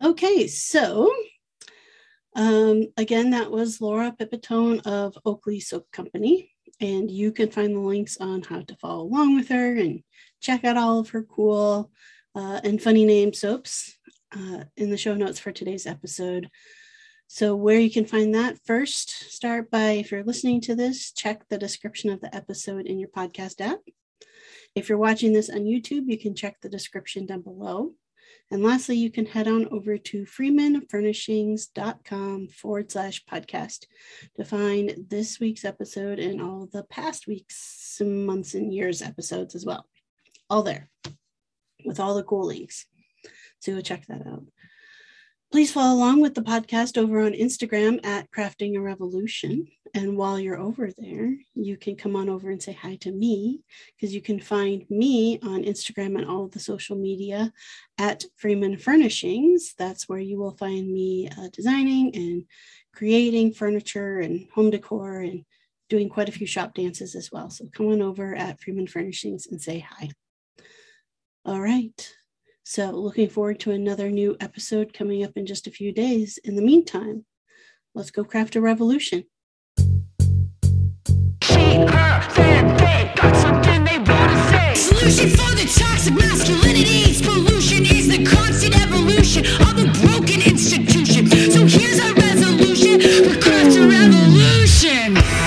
Okay, so um, again, that was Laura Pipitone of Oakley Soap Company. And you can find the links on how to follow along with her and check out all of her cool uh, and funny name soaps uh, in the show notes for today's episode. So, where you can find that first, start by if you're listening to this, check the description of the episode in your podcast app. If you're watching this on YouTube, you can check the description down below. And lastly, you can head on over to freemanfurnishings.com forward slash podcast to find this week's episode and all the past weeks, months, and years episodes as well. All there with all the cool links. So go check that out. Please follow along with the podcast over on Instagram at Crafting a Revolution. And while you're over there, you can come on over and say hi to me because you can find me on Instagram and all of the social media at Freeman Furnishings. That's where you will find me uh, designing and creating furniture and home decor and doing quite a few shop dances as well. So come on over at Freeman Furnishings and say hi. All right. So, looking forward to another new episode coming up in just a few days. In the meantime, let's go craft a revolution. Solution for the toxic masculinity's pollution is the constant evolution of a broken institution. So here's our resolution: craft a revolution.